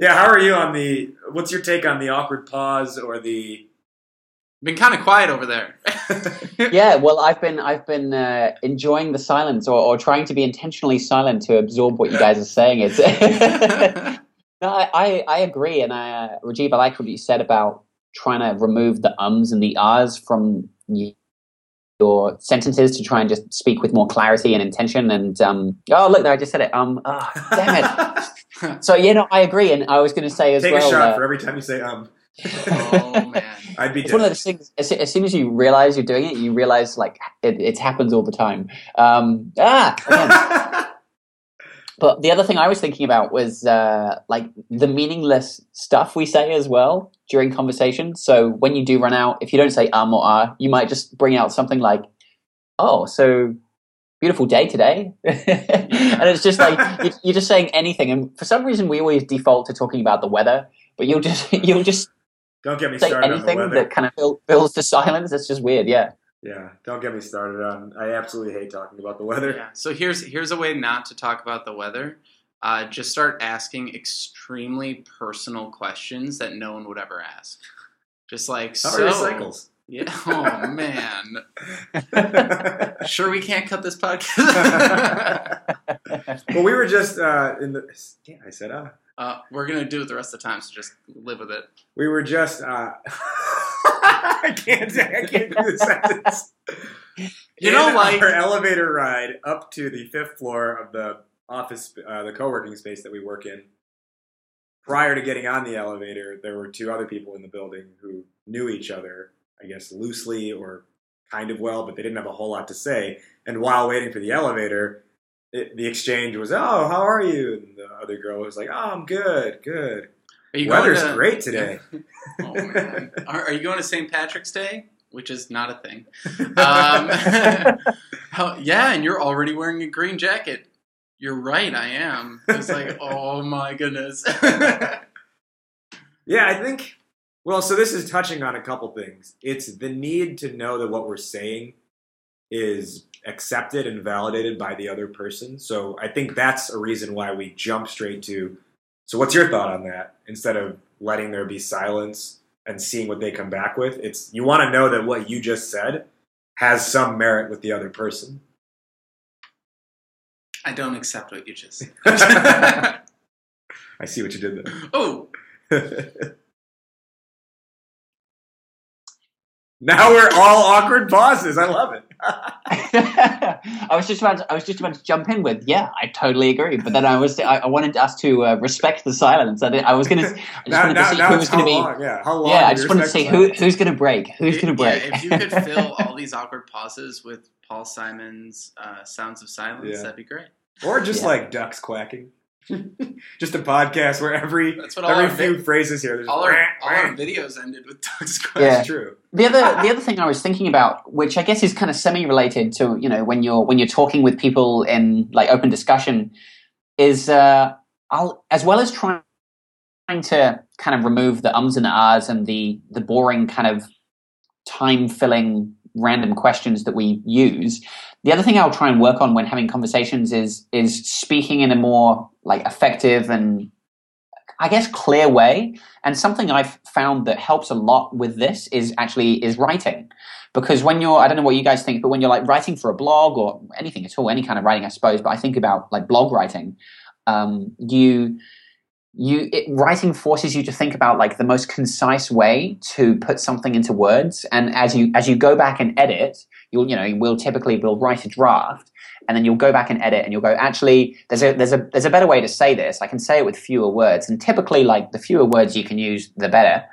how are you on the? What's your take on the awkward pause or the? been kind of quiet over there. yeah, well, I've been I've been uh, enjoying the silence or, or trying to be intentionally silent to absorb what you guys are saying. It's no, I, I I agree, and I uh, Rajiv, I like what you said about trying to remove the ums and the ahs from y- your sentences to try and just speak with more clarity and intention. And um, oh, look there, I just said it. Um, ah, damn it. So you know, I agree, and I was going to say as Take well. a shot uh, for every time you say um. oh man. I'd be it's one of those things. As, as soon as you realize you're doing it, you realize like it, it happens all the time. Um, ah, again. but the other thing I was thinking about was uh, like the meaningless stuff we say as well during conversation. So when you do run out, if you don't say um or ah, you might just bring out something like, "Oh, so beautiful day today," and it's just like you- you're just saying anything. And for some reason, we always default to talking about the weather. But you'll just you'll just Don't get me say started on the anything weather. that kind of fill, fills the silence. It's just weird, yeah. Yeah, don't get me started on. I absolutely hate talking about the weather. Yeah. So here's here's a way not to talk about the weather. Uh, just start asking extremely personal questions that no one would ever ask. Just like How so. cycles? Yeah. Oh man. Sure, we can't cut this podcast. well, we were just uh, in the. Yeah, I said ah. uh, we're gonna do it the rest of the time, so just live with it. We were just. I can't. I can't do the sentence. You know, In like our elevator ride up to the fifth floor of the office, uh, the co-working space that we work in. prior to getting on the elevator, there were two other people in the building who knew each other, I guess loosely or kind of well, but they didn't have a whole lot to say. And while waiting for the elevator, it, the exchange was, "Oh, how are you?" And the other girl was like, "Oh, I'm good, good. Weather's to, great today." Oh man, are, are you going to St. Patrick's Day? Which is not a thing. Um, how, yeah, and you're already wearing a green jacket. You're right, I am. It's like, oh my goodness. Yeah, I think. Well, so this is touching on a couple things. It's the need to know that what we're saying is accepted and validated by the other person. So I think that's a reason why we jump straight to. So, what's your thought on that? Instead of letting there be silence and seeing what they come back with, it's you want to know that what you just said has some merit with the other person. I don't accept what you just said. I see what you did there. oh, now we're all awkward pauses. I love it. I was just about to, I was just about to jump in with yeah I totally agree but then I was I, I wanted us to uh, respect the silence I, did, I was gonna I just now, wanted now, to see now who was gonna how be long? Yeah, how long? yeah I just wanted to see who silence? who's gonna break who's gonna break Yeah, if you could fill all these awkward pauses with Paul Simon's uh, Sounds of Silence, Yeah. that'd be great. Or just Yeah. like ducks quacking. just a podcast where every That's what all every our few vi- phrases here. There's all our, wah, all our videos ended with Doug's Yeah. question. That's true. the other the other thing I was thinking about, which I guess is kind of semi related to you know when you're when you're talking with people in like open discussion, is uh, I'll as well as trying to kind of remove the ums and the ahs and the the boring kind of time filling random questions that we use. The other thing I'll try and work on when having conversations is is speaking in a more like effective and I guess clear way. And something I've found that helps a lot with this is actually is writing. Because when you're I don't know what you guys think, but when you're like writing for a blog or anything at all, any kind of writing, I suppose, but I think about like blog writing, um, you you it, writing forces you to think about like the most concise way to put something into words. And as you as you go back and edit you'll you know you will typically will write a draft and then you'll go back and edit and you'll go actually there's a there's a there's a better way to say this. I can say it with fewer words. And typically like the fewer words you can use the better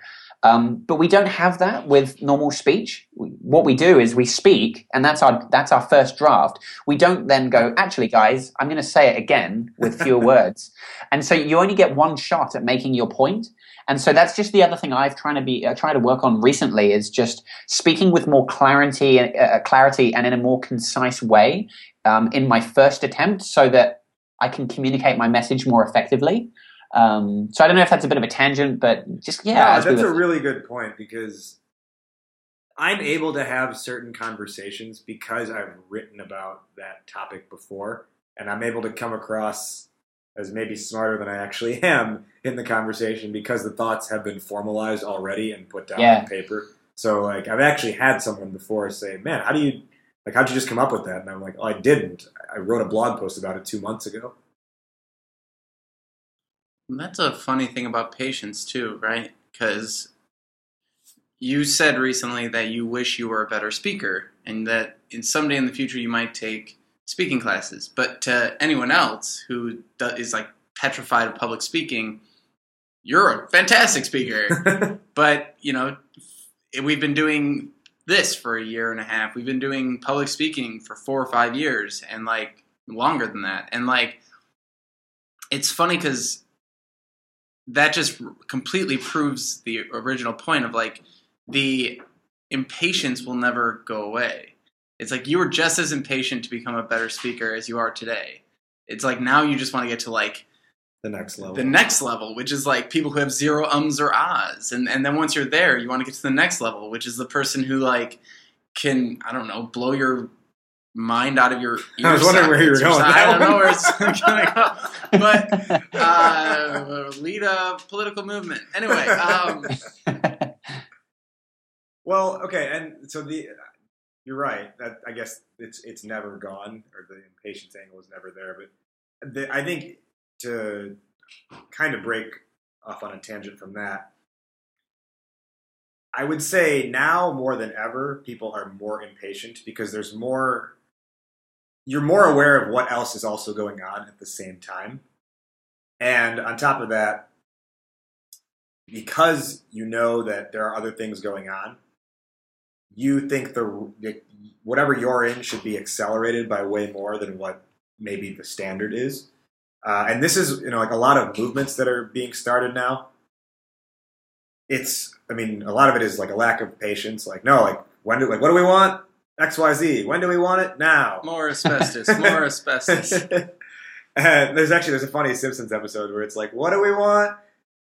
um, but we don't have that with normal speech. What we do is we speak and that's our that's our first draft. We don't then go actually guys i'm going to say it again with fewer words. And so you only get one shot at making your point. and so that's just the other thing i've trying to be uh, trying to work on recently is just speaking with more clarity uh, clarity and in a more concise way um, in my first attempt so that i can communicate my message more effectively um, so i don't know if that's a bit of a tangent but just yeah No, as we that's a really good point because I'm able to have certain conversations because I've written about that topic before, and I'm able to come across as maybe smarter than I actually am in the conversation because the thoughts have been formalized already and put down Yeah. on paper. So, like, I've actually had someone before say, "Man, how do you like? How'd you just come up with that?" And I'm like, "Oh, I didn't. I wrote a blog post about it two months ago." That's a funny thing about patience too, right? Because you said recently that you wish you were a better speaker, and that in someday in the future you might take speaking classes. But to anyone else who is like petrified of public speaking, you're a fantastic speaker. but you know, we've been doing this for a year and a half. We've been doing public speaking for four or five years, and like longer than that. And like, it's funny because that just completely proves the original point of like the impatience will never go away. It's like you were just as impatient to become a better speaker as you are today. It's like now you just want to get to like the next level. the next level, which is like people who have zero ums or ahs. And and then once you're there, you want to get to the next level, which is the person who like can, I don't know, blow your mind out of your ear I was wondering where you were going. I don't know where it's gonna go. But uh, lead a political movement. Anyway, um, Well, okay, and so the you're right. That I guess it's it's never gone, or the impatience angle is never there. But the, I think to kind of break off on a tangent from that, I would say now more than ever, people are more impatient because there's more. You're more aware of what else is also going on at the same time, and on top of that, because you know that there are other things going on, you think the the- whatever you're in should be accelerated by way more than what maybe the standard is. Uh, and this is you know like a lot of movements that are being started now. It's I mean a lot of it is like a lack of patience. Like no, like when do like what do we want? X Y Z. When do we want it? Now. More asbestos, more asbestos. and there's actually there's a funny Simpsons episode where it's like, what do we want?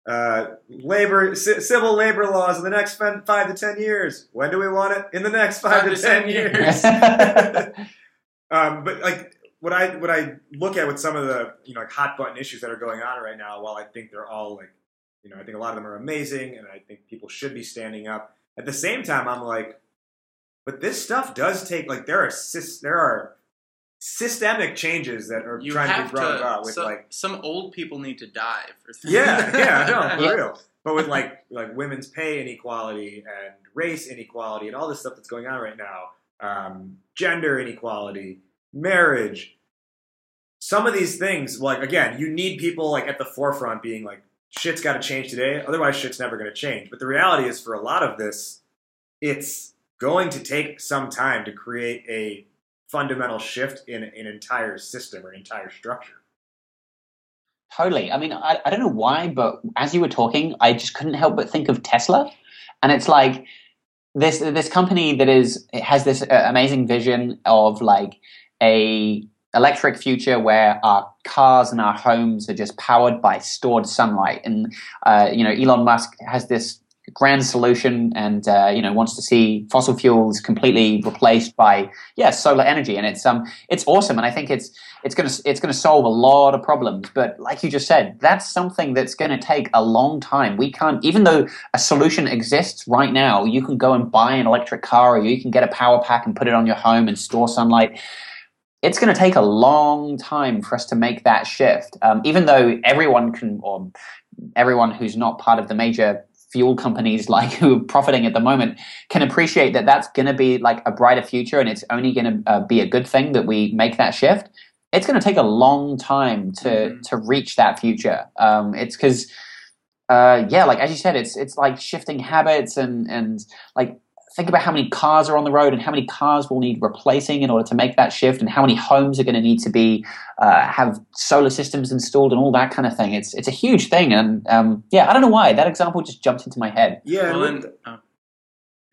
Uh, labor, ci- civil labor laws in the next five to ten years. When do we want it? In the next five, to, ten, years. um, but like what I what I look at with some of the you know like hot button issues that are going on right now, while I think they're all like you know I think a lot of them are amazing, and I think people should be standing up. At the same time, I'm like, but this stuff does take like there are there are systemic changes that are You trying to be brought to. about with so- like some old people need to die for things. yeah yeah no for real but with like like women's pay inequality and race inequality and all this stuff that's going on right now um, gender inequality marriage some of these things like again you need people like at the forefront being like shit's got to change today otherwise shit's never going to change but the reality is for a lot of this it's going to take some time to create a fundamental shift in an entire system or an entire structure. Totally. I mean, I, I don't know why, but as you were talking, I just couldn't help but think of Tesla, and it's like this this company that is has this uh, amazing vision of like a electric future where our cars and our homes are just powered by stored sunlight, and uh, you know Elon Musk has this grand solution and uh, you know wants to see fossil fuels completely replaced by yeah solar energy. And it's um it's awesome. And I think it's it's to it's to solve a lot of problems. But like you just said that's something that's to take a long time. We can't even though a solution exists right now you can go and buy an electric car or you can get a power pack and put it on your home and store sunlight. It's going to take a long time for us to make that shift. Um, even though everyone can or everyone who's not part of the major fuel companies like who are profiting at the moment can appreciate that that's going to be like a brighter future and it's only going to uh, be a good thing that we make that shift it's going to take a long time to Mhm. to reach that future um, it's because uh, yeah like as you said it's it's like shifting habits and and like think about how many cars are on the road and how many cars will need replacing in order to make that shift and how many homes are going to need to be uh, have solar systems installed and all that kind of thing it's it's a huge thing and um, yeah i don't know why that example just jumped into my head yeah Well, and and, oh.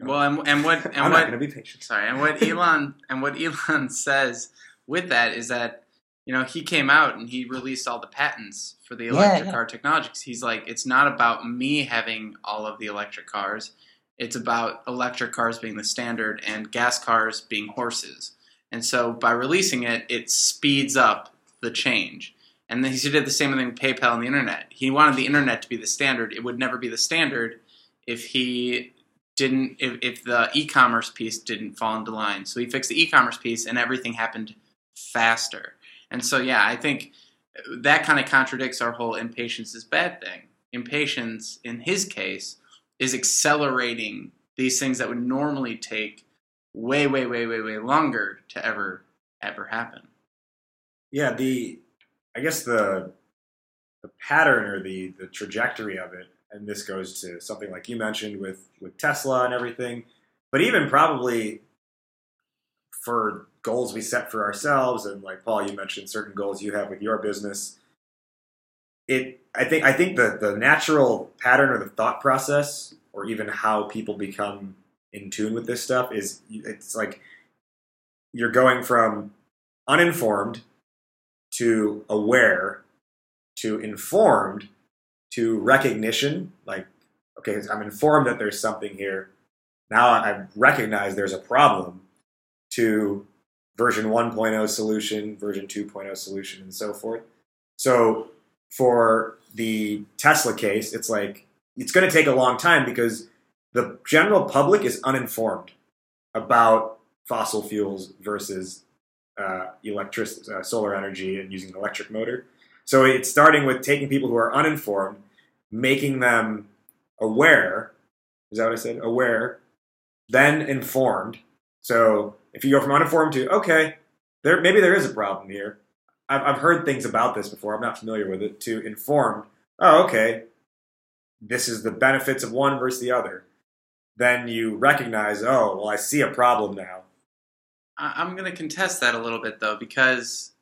well, and, and what and i'm what going to be patient sorry, and what Elon and what Elon says with that is that you know he came out and he released all the patents for the electric yeah. car technology. 'cause He's like, it's not about me having all of the electric cars. It's about electric cars being the standard and gas cars being horses. And so by releasing it, it speeds up the change. And then he did the same thing with PayPal and the internet. He wanted the internet to be the standard. It would never be the standard if he didn't if, if the e-commerce piece didn't fall into line. So he fixed the e-commerce piece and everything happened faster. And so yeah, I think that kind of contradicts our whole impatience is bad thing. Impatience in his case is accelerating these things that would normally take way way way way way longer to ever ever happen. Yeah, the I guess the the pattern or the the trajectory of it, and this goes to something like you mentioned with with Tesla and everything, but even probably for goals we set for ourselves, and like Paul, you mentioned certain goals you have with your business. It, I think, I think the the natural pattern or the thought process, or even how people become in tune with this stuff, is it's like you're going from uninformed to aware to informed to recognition like okay i'm informed that there's something here. Now i recognize there's a problem to version 1.0 solution version 2.0 solution and so forth. So for the tesla case it's like it's going to take a long time because the general public is uninformed about fossil fuels versus uh, electric uh, solar energy and using an electric motor. So it's starting with taking people who are uninformed, making them aware. Is that what I said? Aware, then informed. So if you go from uninformed to okay, there maybe there is a problem here. I've, I've heard things about this before. I'm not familiar with it. To informed. Oh, okay. this is the benefits of one versus the other, then you recognize, oh, well, I see a problem now. I- I'm going to contest that a little bit though, because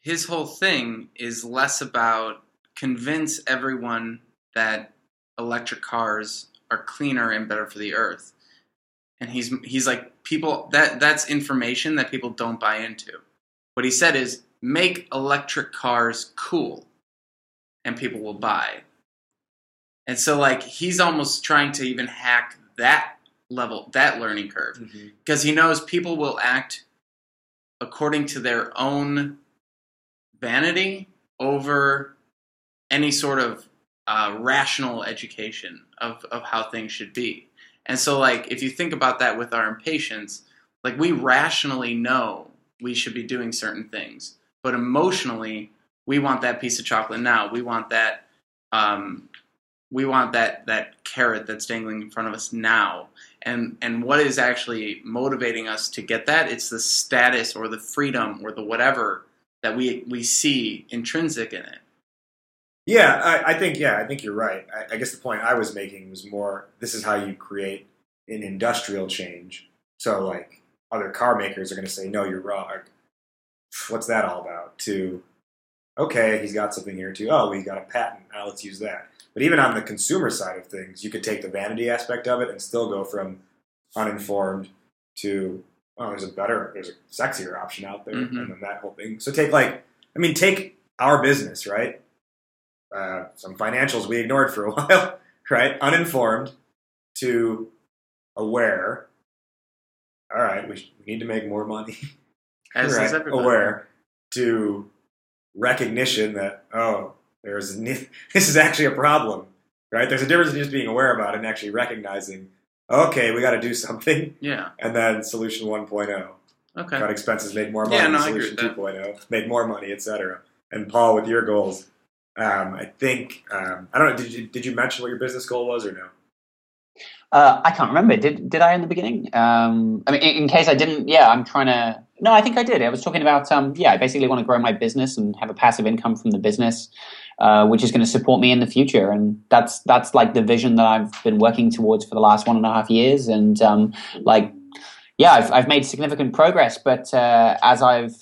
his whole thing is less about convince everyone that electric cars are cleaner and better for the earth. And he's he's like people that that's information that people don't buy into. What he said is make electric cars cool and people will buy. And so like he's almost trying to even hack that level that learning curve because he knows people will act according to their own vanity over any sort of uh, rational education of, of how things should be. And so, like, if you think about that with our impatience, like, we rationally know we should be doing certain things, but emotionally, we want that piece of chocolate now. We want that. Um, we want that that carrot that's dangling in front of us now. And and what is actually motivating us to get that? It's the status or the freedom or the whatever that we we see intrinsic in it. Yeah, I, I think yeah, I think you're right. I, I guess the point I was making was more this is how you create an industrial change. So like other car makers are going to say, no, you're wrong. What's that all about? To okay, he's got something here too. Oh, we got a patent. Now let's use that. But even on the consumer side of things, you could take the vanity aspect of it and still go from uninformed to oh, there's a better, there's a sexier option out there, Mhm. and then that whole thing. So take like, I mean, take our business, right? Uh, some financials we ignored for a while, right? Uninformed to aware. All right, we, sh- we need to make more money. As right? is. Aware to recognition that oh, there's ne- this is actually a problem, right? There's a difference in just being aware about it and actually recognizing. Okay, we got to do something, Yeah. and then solution 1.0 Okay. cut expenses, make more money. Yeah, no, I agree Solution with 2.0, make more money, etc. And Paul, with your goals, um, I think um, I don't know. Did you did you mention what your business goal was or no? Uh, I can't remember. Did did I in the beginning? Um, I mean, in, in case I didn't, yeah, I'm trying to. No, I think I did. I was talking about, um, yeah, I basically want to grow my business and have a passive income from the business, uh, which is going to support me in the future, and that's that's like the vision that I've been working towards for the last one and a half years, and um, like, yeah, I've I've made significant progress, but uh, as I've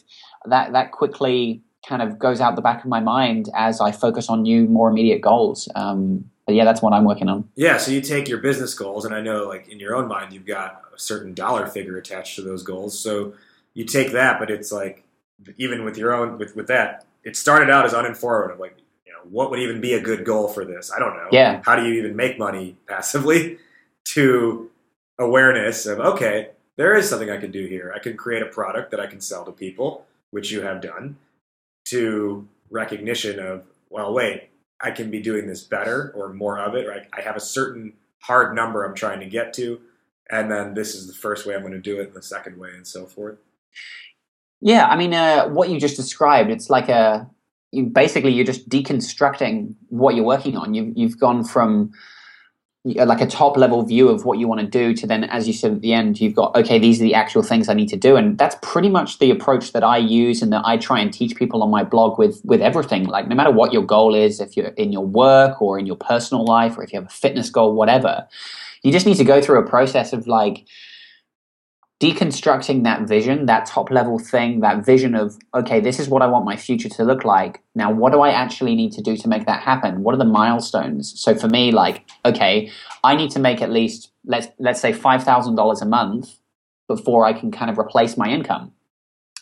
that that quickly kind of goes out the back of my mind as I focus on new, more immediate goals. Um, but yeah, that's what I'm working on. Yeah, so you take your business goals, and I know, like in your own mind, you've got a certain dollar figure attached to those goals. So you take that, but it's like even with your own with with that, it started out as uninformed. of Like, you know, what would even be a good goal for this? I don't know. Yeah. How do you even make money passively? To awareness of okay, there is something I can do here. I can create a product that I can sell to people, which you have done. To recognition of well, wait, I can be doing this better or more of it. I have a certain hard number I'm trying to get to, and then this is the first way I'm going to do it, and the second way, and so forth. Yeah, I mean, uh, what you just described, it's like a you basically you're just deconstructing what you're working on. You've you've gone from Uh, like a top level view of what you want to do to then, as you said at the end, you've got okay, these are the actual things I need to do, and that's pretty much the approach that I use and that I try and teach people on my blog with with everything. Like, no matter what your goal is, if you're in your work or in your personal life, or if you have a fitness goal, whatever, you just need to go through a process of like deconstructing that vision, that top level thing, that vision of, okay, this is what I want my future to look like. Now, what do I actually need to do to make that happen? What are the milestones? So for me, like, okay, I need to make at least, let's, let's say $5,000 a month before I can kind of replace my income.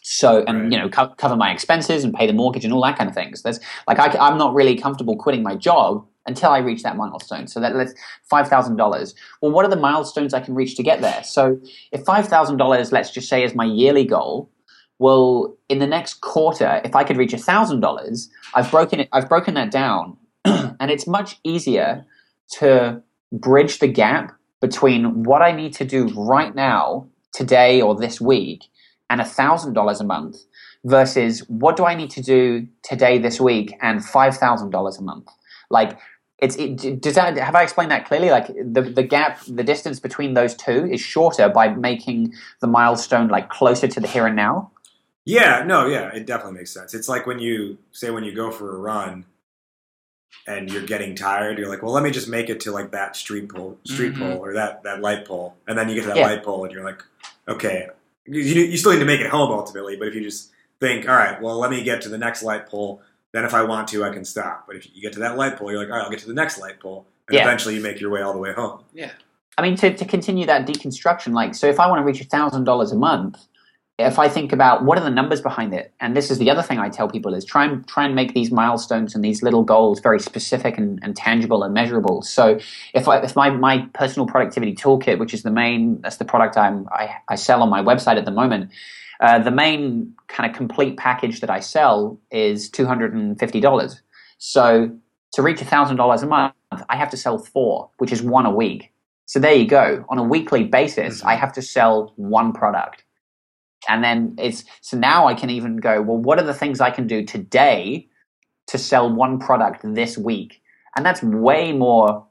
So, and, Right. you know, co- cover my expenses and pay the mortgage and all that kind of things. There's like, I, I'm not really comfortable quitting my job until I reach that milestone. So that let's $5,000. Well, what are the milestones I can reach to get there? So if five thousand dollars, let's just say, is my yearly goal, well, in the next quarter, if I could reach thousand dollars, I've broken it. I've broken that down, and it's much easier to bridge the gap between what I need to do right now, today or this week, and thousand dollars a month, versus what do I need to do today, this week, and five thousand dollars a month. Like it's it, does that have I explained that clearly? Like the the gap, the distance between those two is shorter by making the milestone like closer to the here and now. Yeah, no, yeah, it definitely makes sense. It's like when you say when you go for a run, and you're getting tired, you're like, well, let me just make it to like that street pole, street Mhm. pole, or that that light pole, and then you get to that Yeah. light pole, and you're like, okay, you, you still need to make it home ultimately, but if you just think, all right, well, let me get to the next light pole, then if I want to, I can stop. But if you get to that light pole, you're like, all right, I'll get to the next light pole, and Yeah. eventually you make your way all the way home. Yeah. I mean, to, to continue that deconstruction, like, so if I want to reach thousand dollars a month, if I think about what are the numbers behind it, and this is the other thing I tell people is try and try and make these milestones and these little goals very specific and, and tangible and measurable. So if I, if my, my personal productivity toolkit, which is the main that's the product I'm I, I sell on my website at the moment, uh, the main kind of complete package that I sell is two hundred and fifty dollars. So to reach thousand dollars a month, I have to sell four, which is one a week. So there you go. On a weekly basis, Mhm. I have to sell one product. And then it's so now I can even go, well, what are the things I can do today to sell one product this week? And that's way more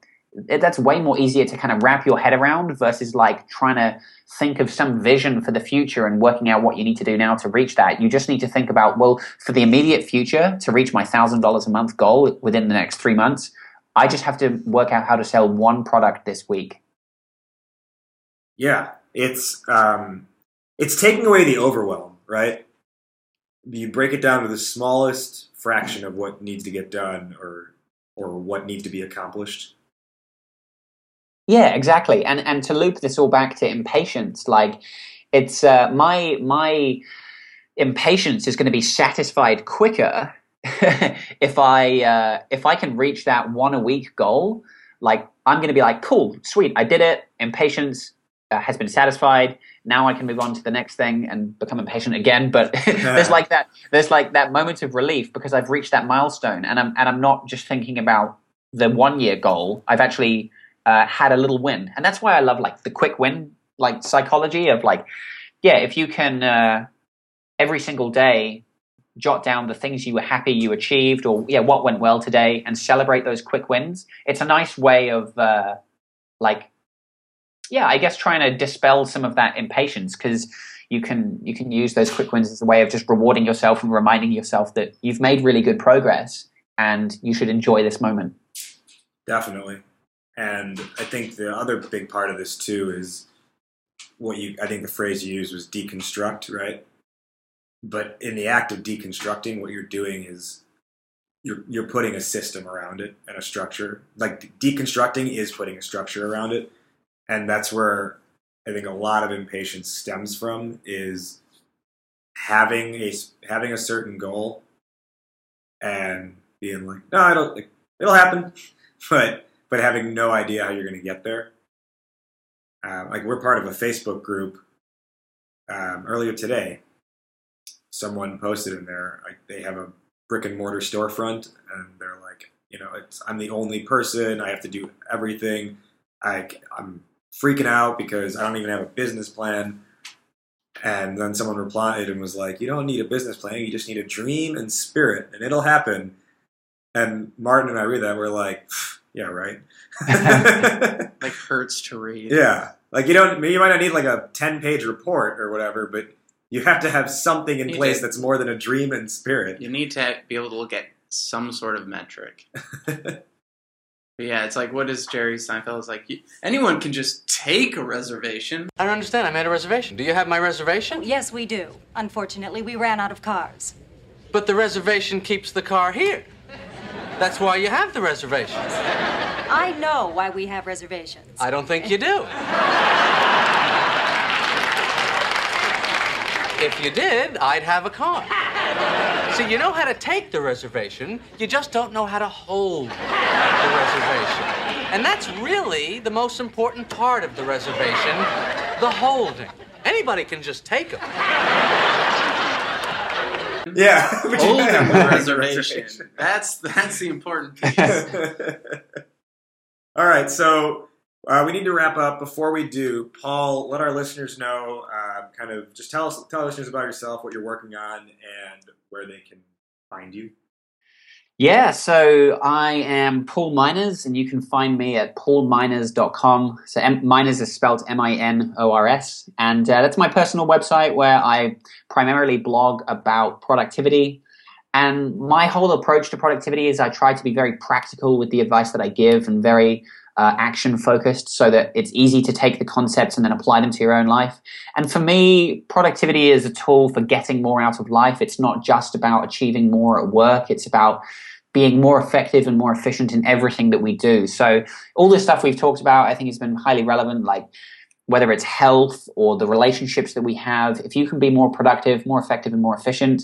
that's way more easier to kind of wrap your head around versus like trying to think of some vision for the future and working out what you need to do now to reach that. You just need to think about, well, for the immediate future, to reach my thousand dollars a month goal within the next three months, I just have to work out how to sell one product this week. Yeah, it's um, it's taking away the overwhelm, right? You break it down to the smallest fraction of what needs to get done, or or what needs to be accomplished. Yeah, exactly. And and to loop this all back to impatience, like it's uh, my my impatience is going to be satisfied quicker if I uh, if I can reach that one a week goal. Like I'm going to be like, cool, sweet, I did it. Impatience uh, has been satisfied. Now I can move on to the next thing and become impatient again. But there's like that there's like that moment of relief because I've reached that milestone, and I'm and I'm not just thinking about the one year goal. I've actually uh, had a little win, and that's why I love like the quick win like psychology of like, yeah, if you can uh, every single day jot down the things you were happy you achieved or yeah what went well today and celebrate those quick wins it's a nice way of uh, like yeah i guess trying to dispel some of that impatience because you can you can use those quick wins as a way of just rewarding yourself and reminding yourself that you've made really good progress and you should enjoy this moment Definitely. And I think the other big part of this too is what you I think the phrase you used was deconstruct, right? But in the act of deconstructing, what you're doing is you're you're putting a system around it and a structure. Like deconstructing is putting a structure around it. And that's where I think a lot of impatience stems from is having a having a certain goal and being like, no, I don't. It'll happen, but but having no idea how you're going to get there. Um, like we're part of a Facebook group. Um, earlier today, someone posted in there like they have a brick and mortar storefront, and they're like, you know, I'm the only person. I have to do everything. I, I'm freaking out because I don't even have a business plan. And then someone replied and was like, "You don't need a business plan. You just need a dream and spirit, and it'll happen." And Martin and I read that. We're like, "Yeah, right." Like hurts to read. yeah, like you don't. You might not need like a ten-page report or whatever, but you have to have something in You place do. that's more than a dream and spirit. You need to be able to look at some sort of metric. But yeah, it's like what is Jerry Seinfeld is like? You, anyone can just take a reservation. I don't understand. I made a reservation. Do you have my reservation? Yes, we do. Unfortunately, we ran out of cars. But the reservation keeps the car here. That's why you have the reservations. I know why we have reservations. I don't think you do. If you did, I'd have a car. See, you know how to take the reservation, you just don't know how to hold the reservation. And that's really the most important part of the reservation the holding. Anybody can just take them. Yeah, but you Holding have the the reservation. That's that's the important piece. All right, so uh, we need to wrap up. Before we do, Paul, let our listeners know, uh, kind of, just tell us, tell our listeners about yourself, what you're working on, and where they can find you. Yeah, so I am Paul Minors, and you can find me at paulminors.com. So M- Minors is spelled M I N O R S, and uh, that's my personal website where I primarily blog about productivity And my whole approach to productivity is I try to be very practical with the advice that I give and very uh, action focused so that it's easy to take the concepts and then apply them to your own life. And for me, productivity is a tool for getting more out of life. It's not just about achieving more at work, it's about being more effective and more efficient in everything that we do. So, all this stuff we've talked about, I think has been highly relevant, like whether it's health or the relationships that we have. If you can be more productive, more effective, and more efficient,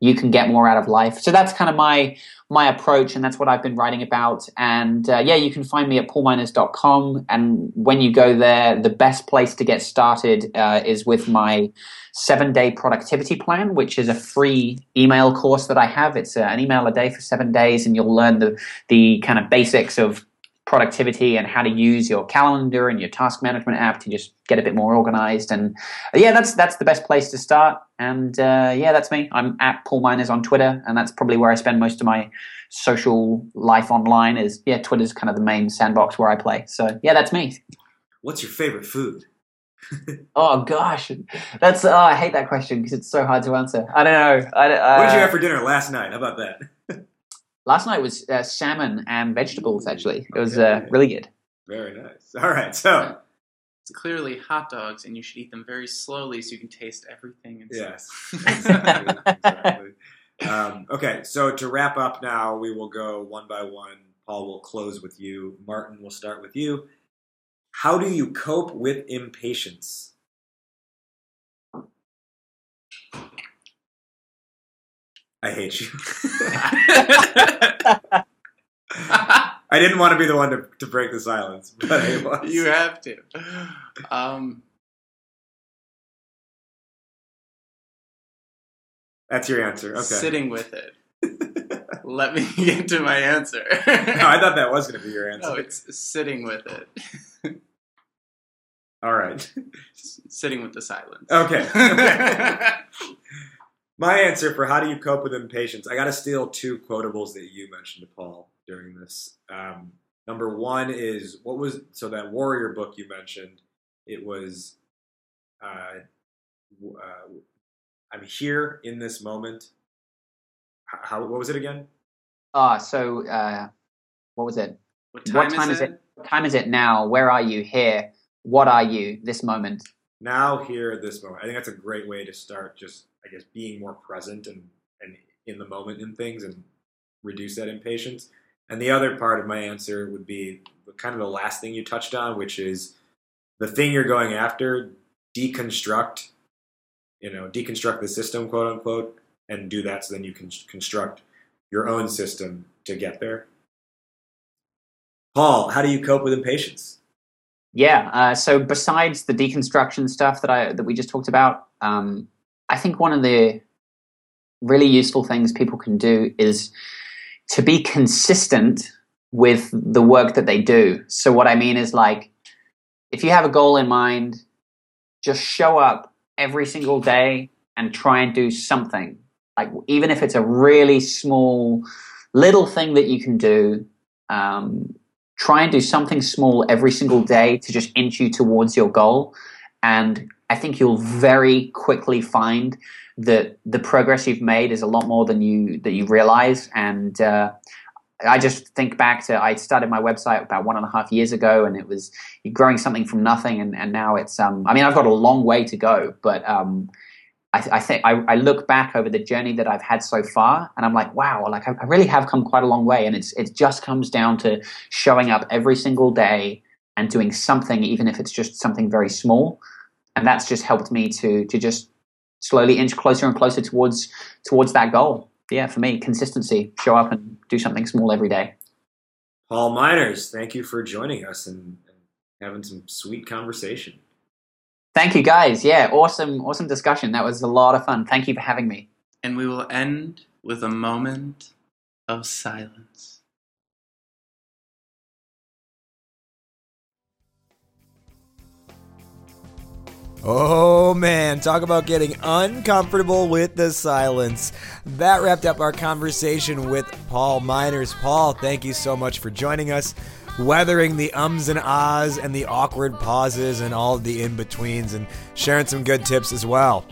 you can get more out of life. So that's kind of my my approach, and that's what I've been writing about. And uh, yeah, you can find me at paulminors.com. And when you go there, the best place to get started uh, is with my seven day productivity plan, which is a free email course that I have. It's uh, an email a day for seven days, and you'll learn the the kind of basics of productivity and how to use your calendar and your task management app to just get a bit more organized. And uh, yeah that's that's the best place to start. And uh, yeah that's me. I'm at paul minors on twitter and that's probably where i spend most of my social life online is yeah twitter's kind of the main sandbox where i play. So yeah that's me. What's your favorite food? oh gosh. That's oh i hate that question because it's so hard to answer. I don't know. I, uh, What did you have for dinner last night? How about that? Last night was uh, salmon and vegetables actually it was uh, really good Very nice. All right, so It's clearly hot dogs, and you should eat them very slowly so you can taste everything inside. yes, exactly. exactly. Um, okay, so to wrap up now, we will go one by one. Paul will close with you. Martin, we'll start with you. How do you cope with impatience? I hate you. I didn't want to be the one to, to break the silence, but I was. you have to. Um, That's your answer. Okay. Sitting with it. Let me get to my answer. no, I thought that was going to be your answer. No, it's sitting with it. All right. sitting with the silence. Okay. okay. My answer for how do you cope with impatience? I got to steal two quotables that you mentioned to Paul during this. Um, number one is what was so that warrior book you mentioned. It was, uh, uh, I'm here in this moment. How what was it again? ah so uh, what was it What time, what time is it? What time is it now? Where are you? Here. What are you? This moment. Now, here, at this moment. I think that's a great way to start. Just I guess being more present and and in the moment in things and reduce that impatience. And the other part of my answer would be kind of the last thing you touched on, which is the thing you're going after, deconstruct, you know, deconstruct the system, quote unquote, and do that so then you can construct your own system to get there. Paul, how do you cope with impatience? Yeah. Uh, so besides the deconstruction stuff that I that we just talked about, um, I think one of the really useful things people can do is to be consistent with the work that they do. So what I mean is like, if you have a goal in mind, just show up every single day and try and do something. Like even if it's a really small little thing that you can do, um, try and do something small every single day to just inch you towards your goal. And I think you'll very quickly find that the progress you've made is a lot more than you that you realize. And uh, I just think back to I started my website about one and a half years ago, and it was growing something from nothing, and, and now it's. Um, I mean, I've got a long way to go, but um, I, think I, I look back over the journey that I've had so far, and I'm like, wow, like I, I really have come quite a long way, and it's it just comes down to showing up every single day and doing something, even if it's just something very small, and that's just helped me to to just slowly inch closer and closer towards towards that goal. Yeah, for me, consistency, show up and do something small every day. Paul Minors, thank you for joining us and, and having some sweet conversation. Thank you, guys. Yeah, awesome, awesome discussion. That was a lot of fun. Thank you for having me. And we will end with a moment of silence. Oh man, talk about getting uncomfortable with the silence. That wrapped up our conversation with Paul Minors. Paul, thank you so much for joining us, weathering the ums and ahs and the awkward pauses and all the in betweens, and sharing some good tips as well.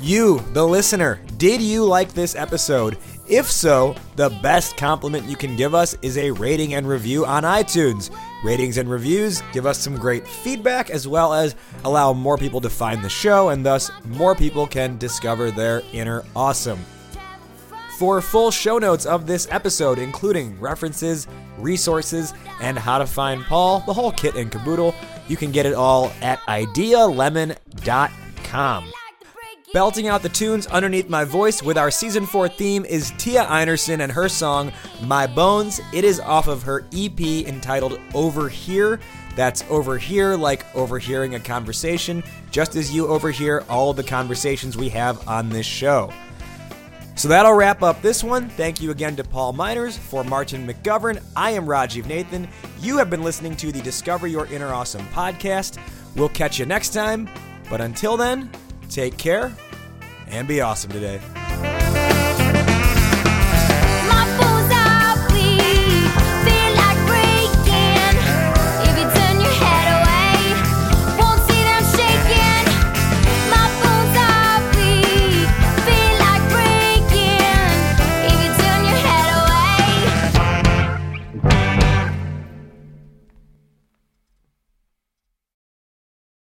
You, the listener, did you like this episode? If so, the best compliment you can give us is a rating and review on iTunes. Ratings and reviews give us some great feedback as well as allow more people to find the show, and thus more people can discover their inner awesome. For full show notes of this episode, including references, resources, and how to find Paul, the whole kit and caboodle, you can get it all at idealemon.com. Belting out the tunes underneath my voice with our season 4 theme is Tia Einerson and her song My Bones. It is off of her EP entitled Over Here. That's over here, like overhearing a conversation, just as you overhear all the conversations we have on this show. So that'll wrap up this one. Thank you again to Paul Minors. For Martin McGovern, I am Rajiv Nathan. You have been listening to the Discover Your Inner Awesome podcast. We'll catch you next time. But until then, take care and be awesome today.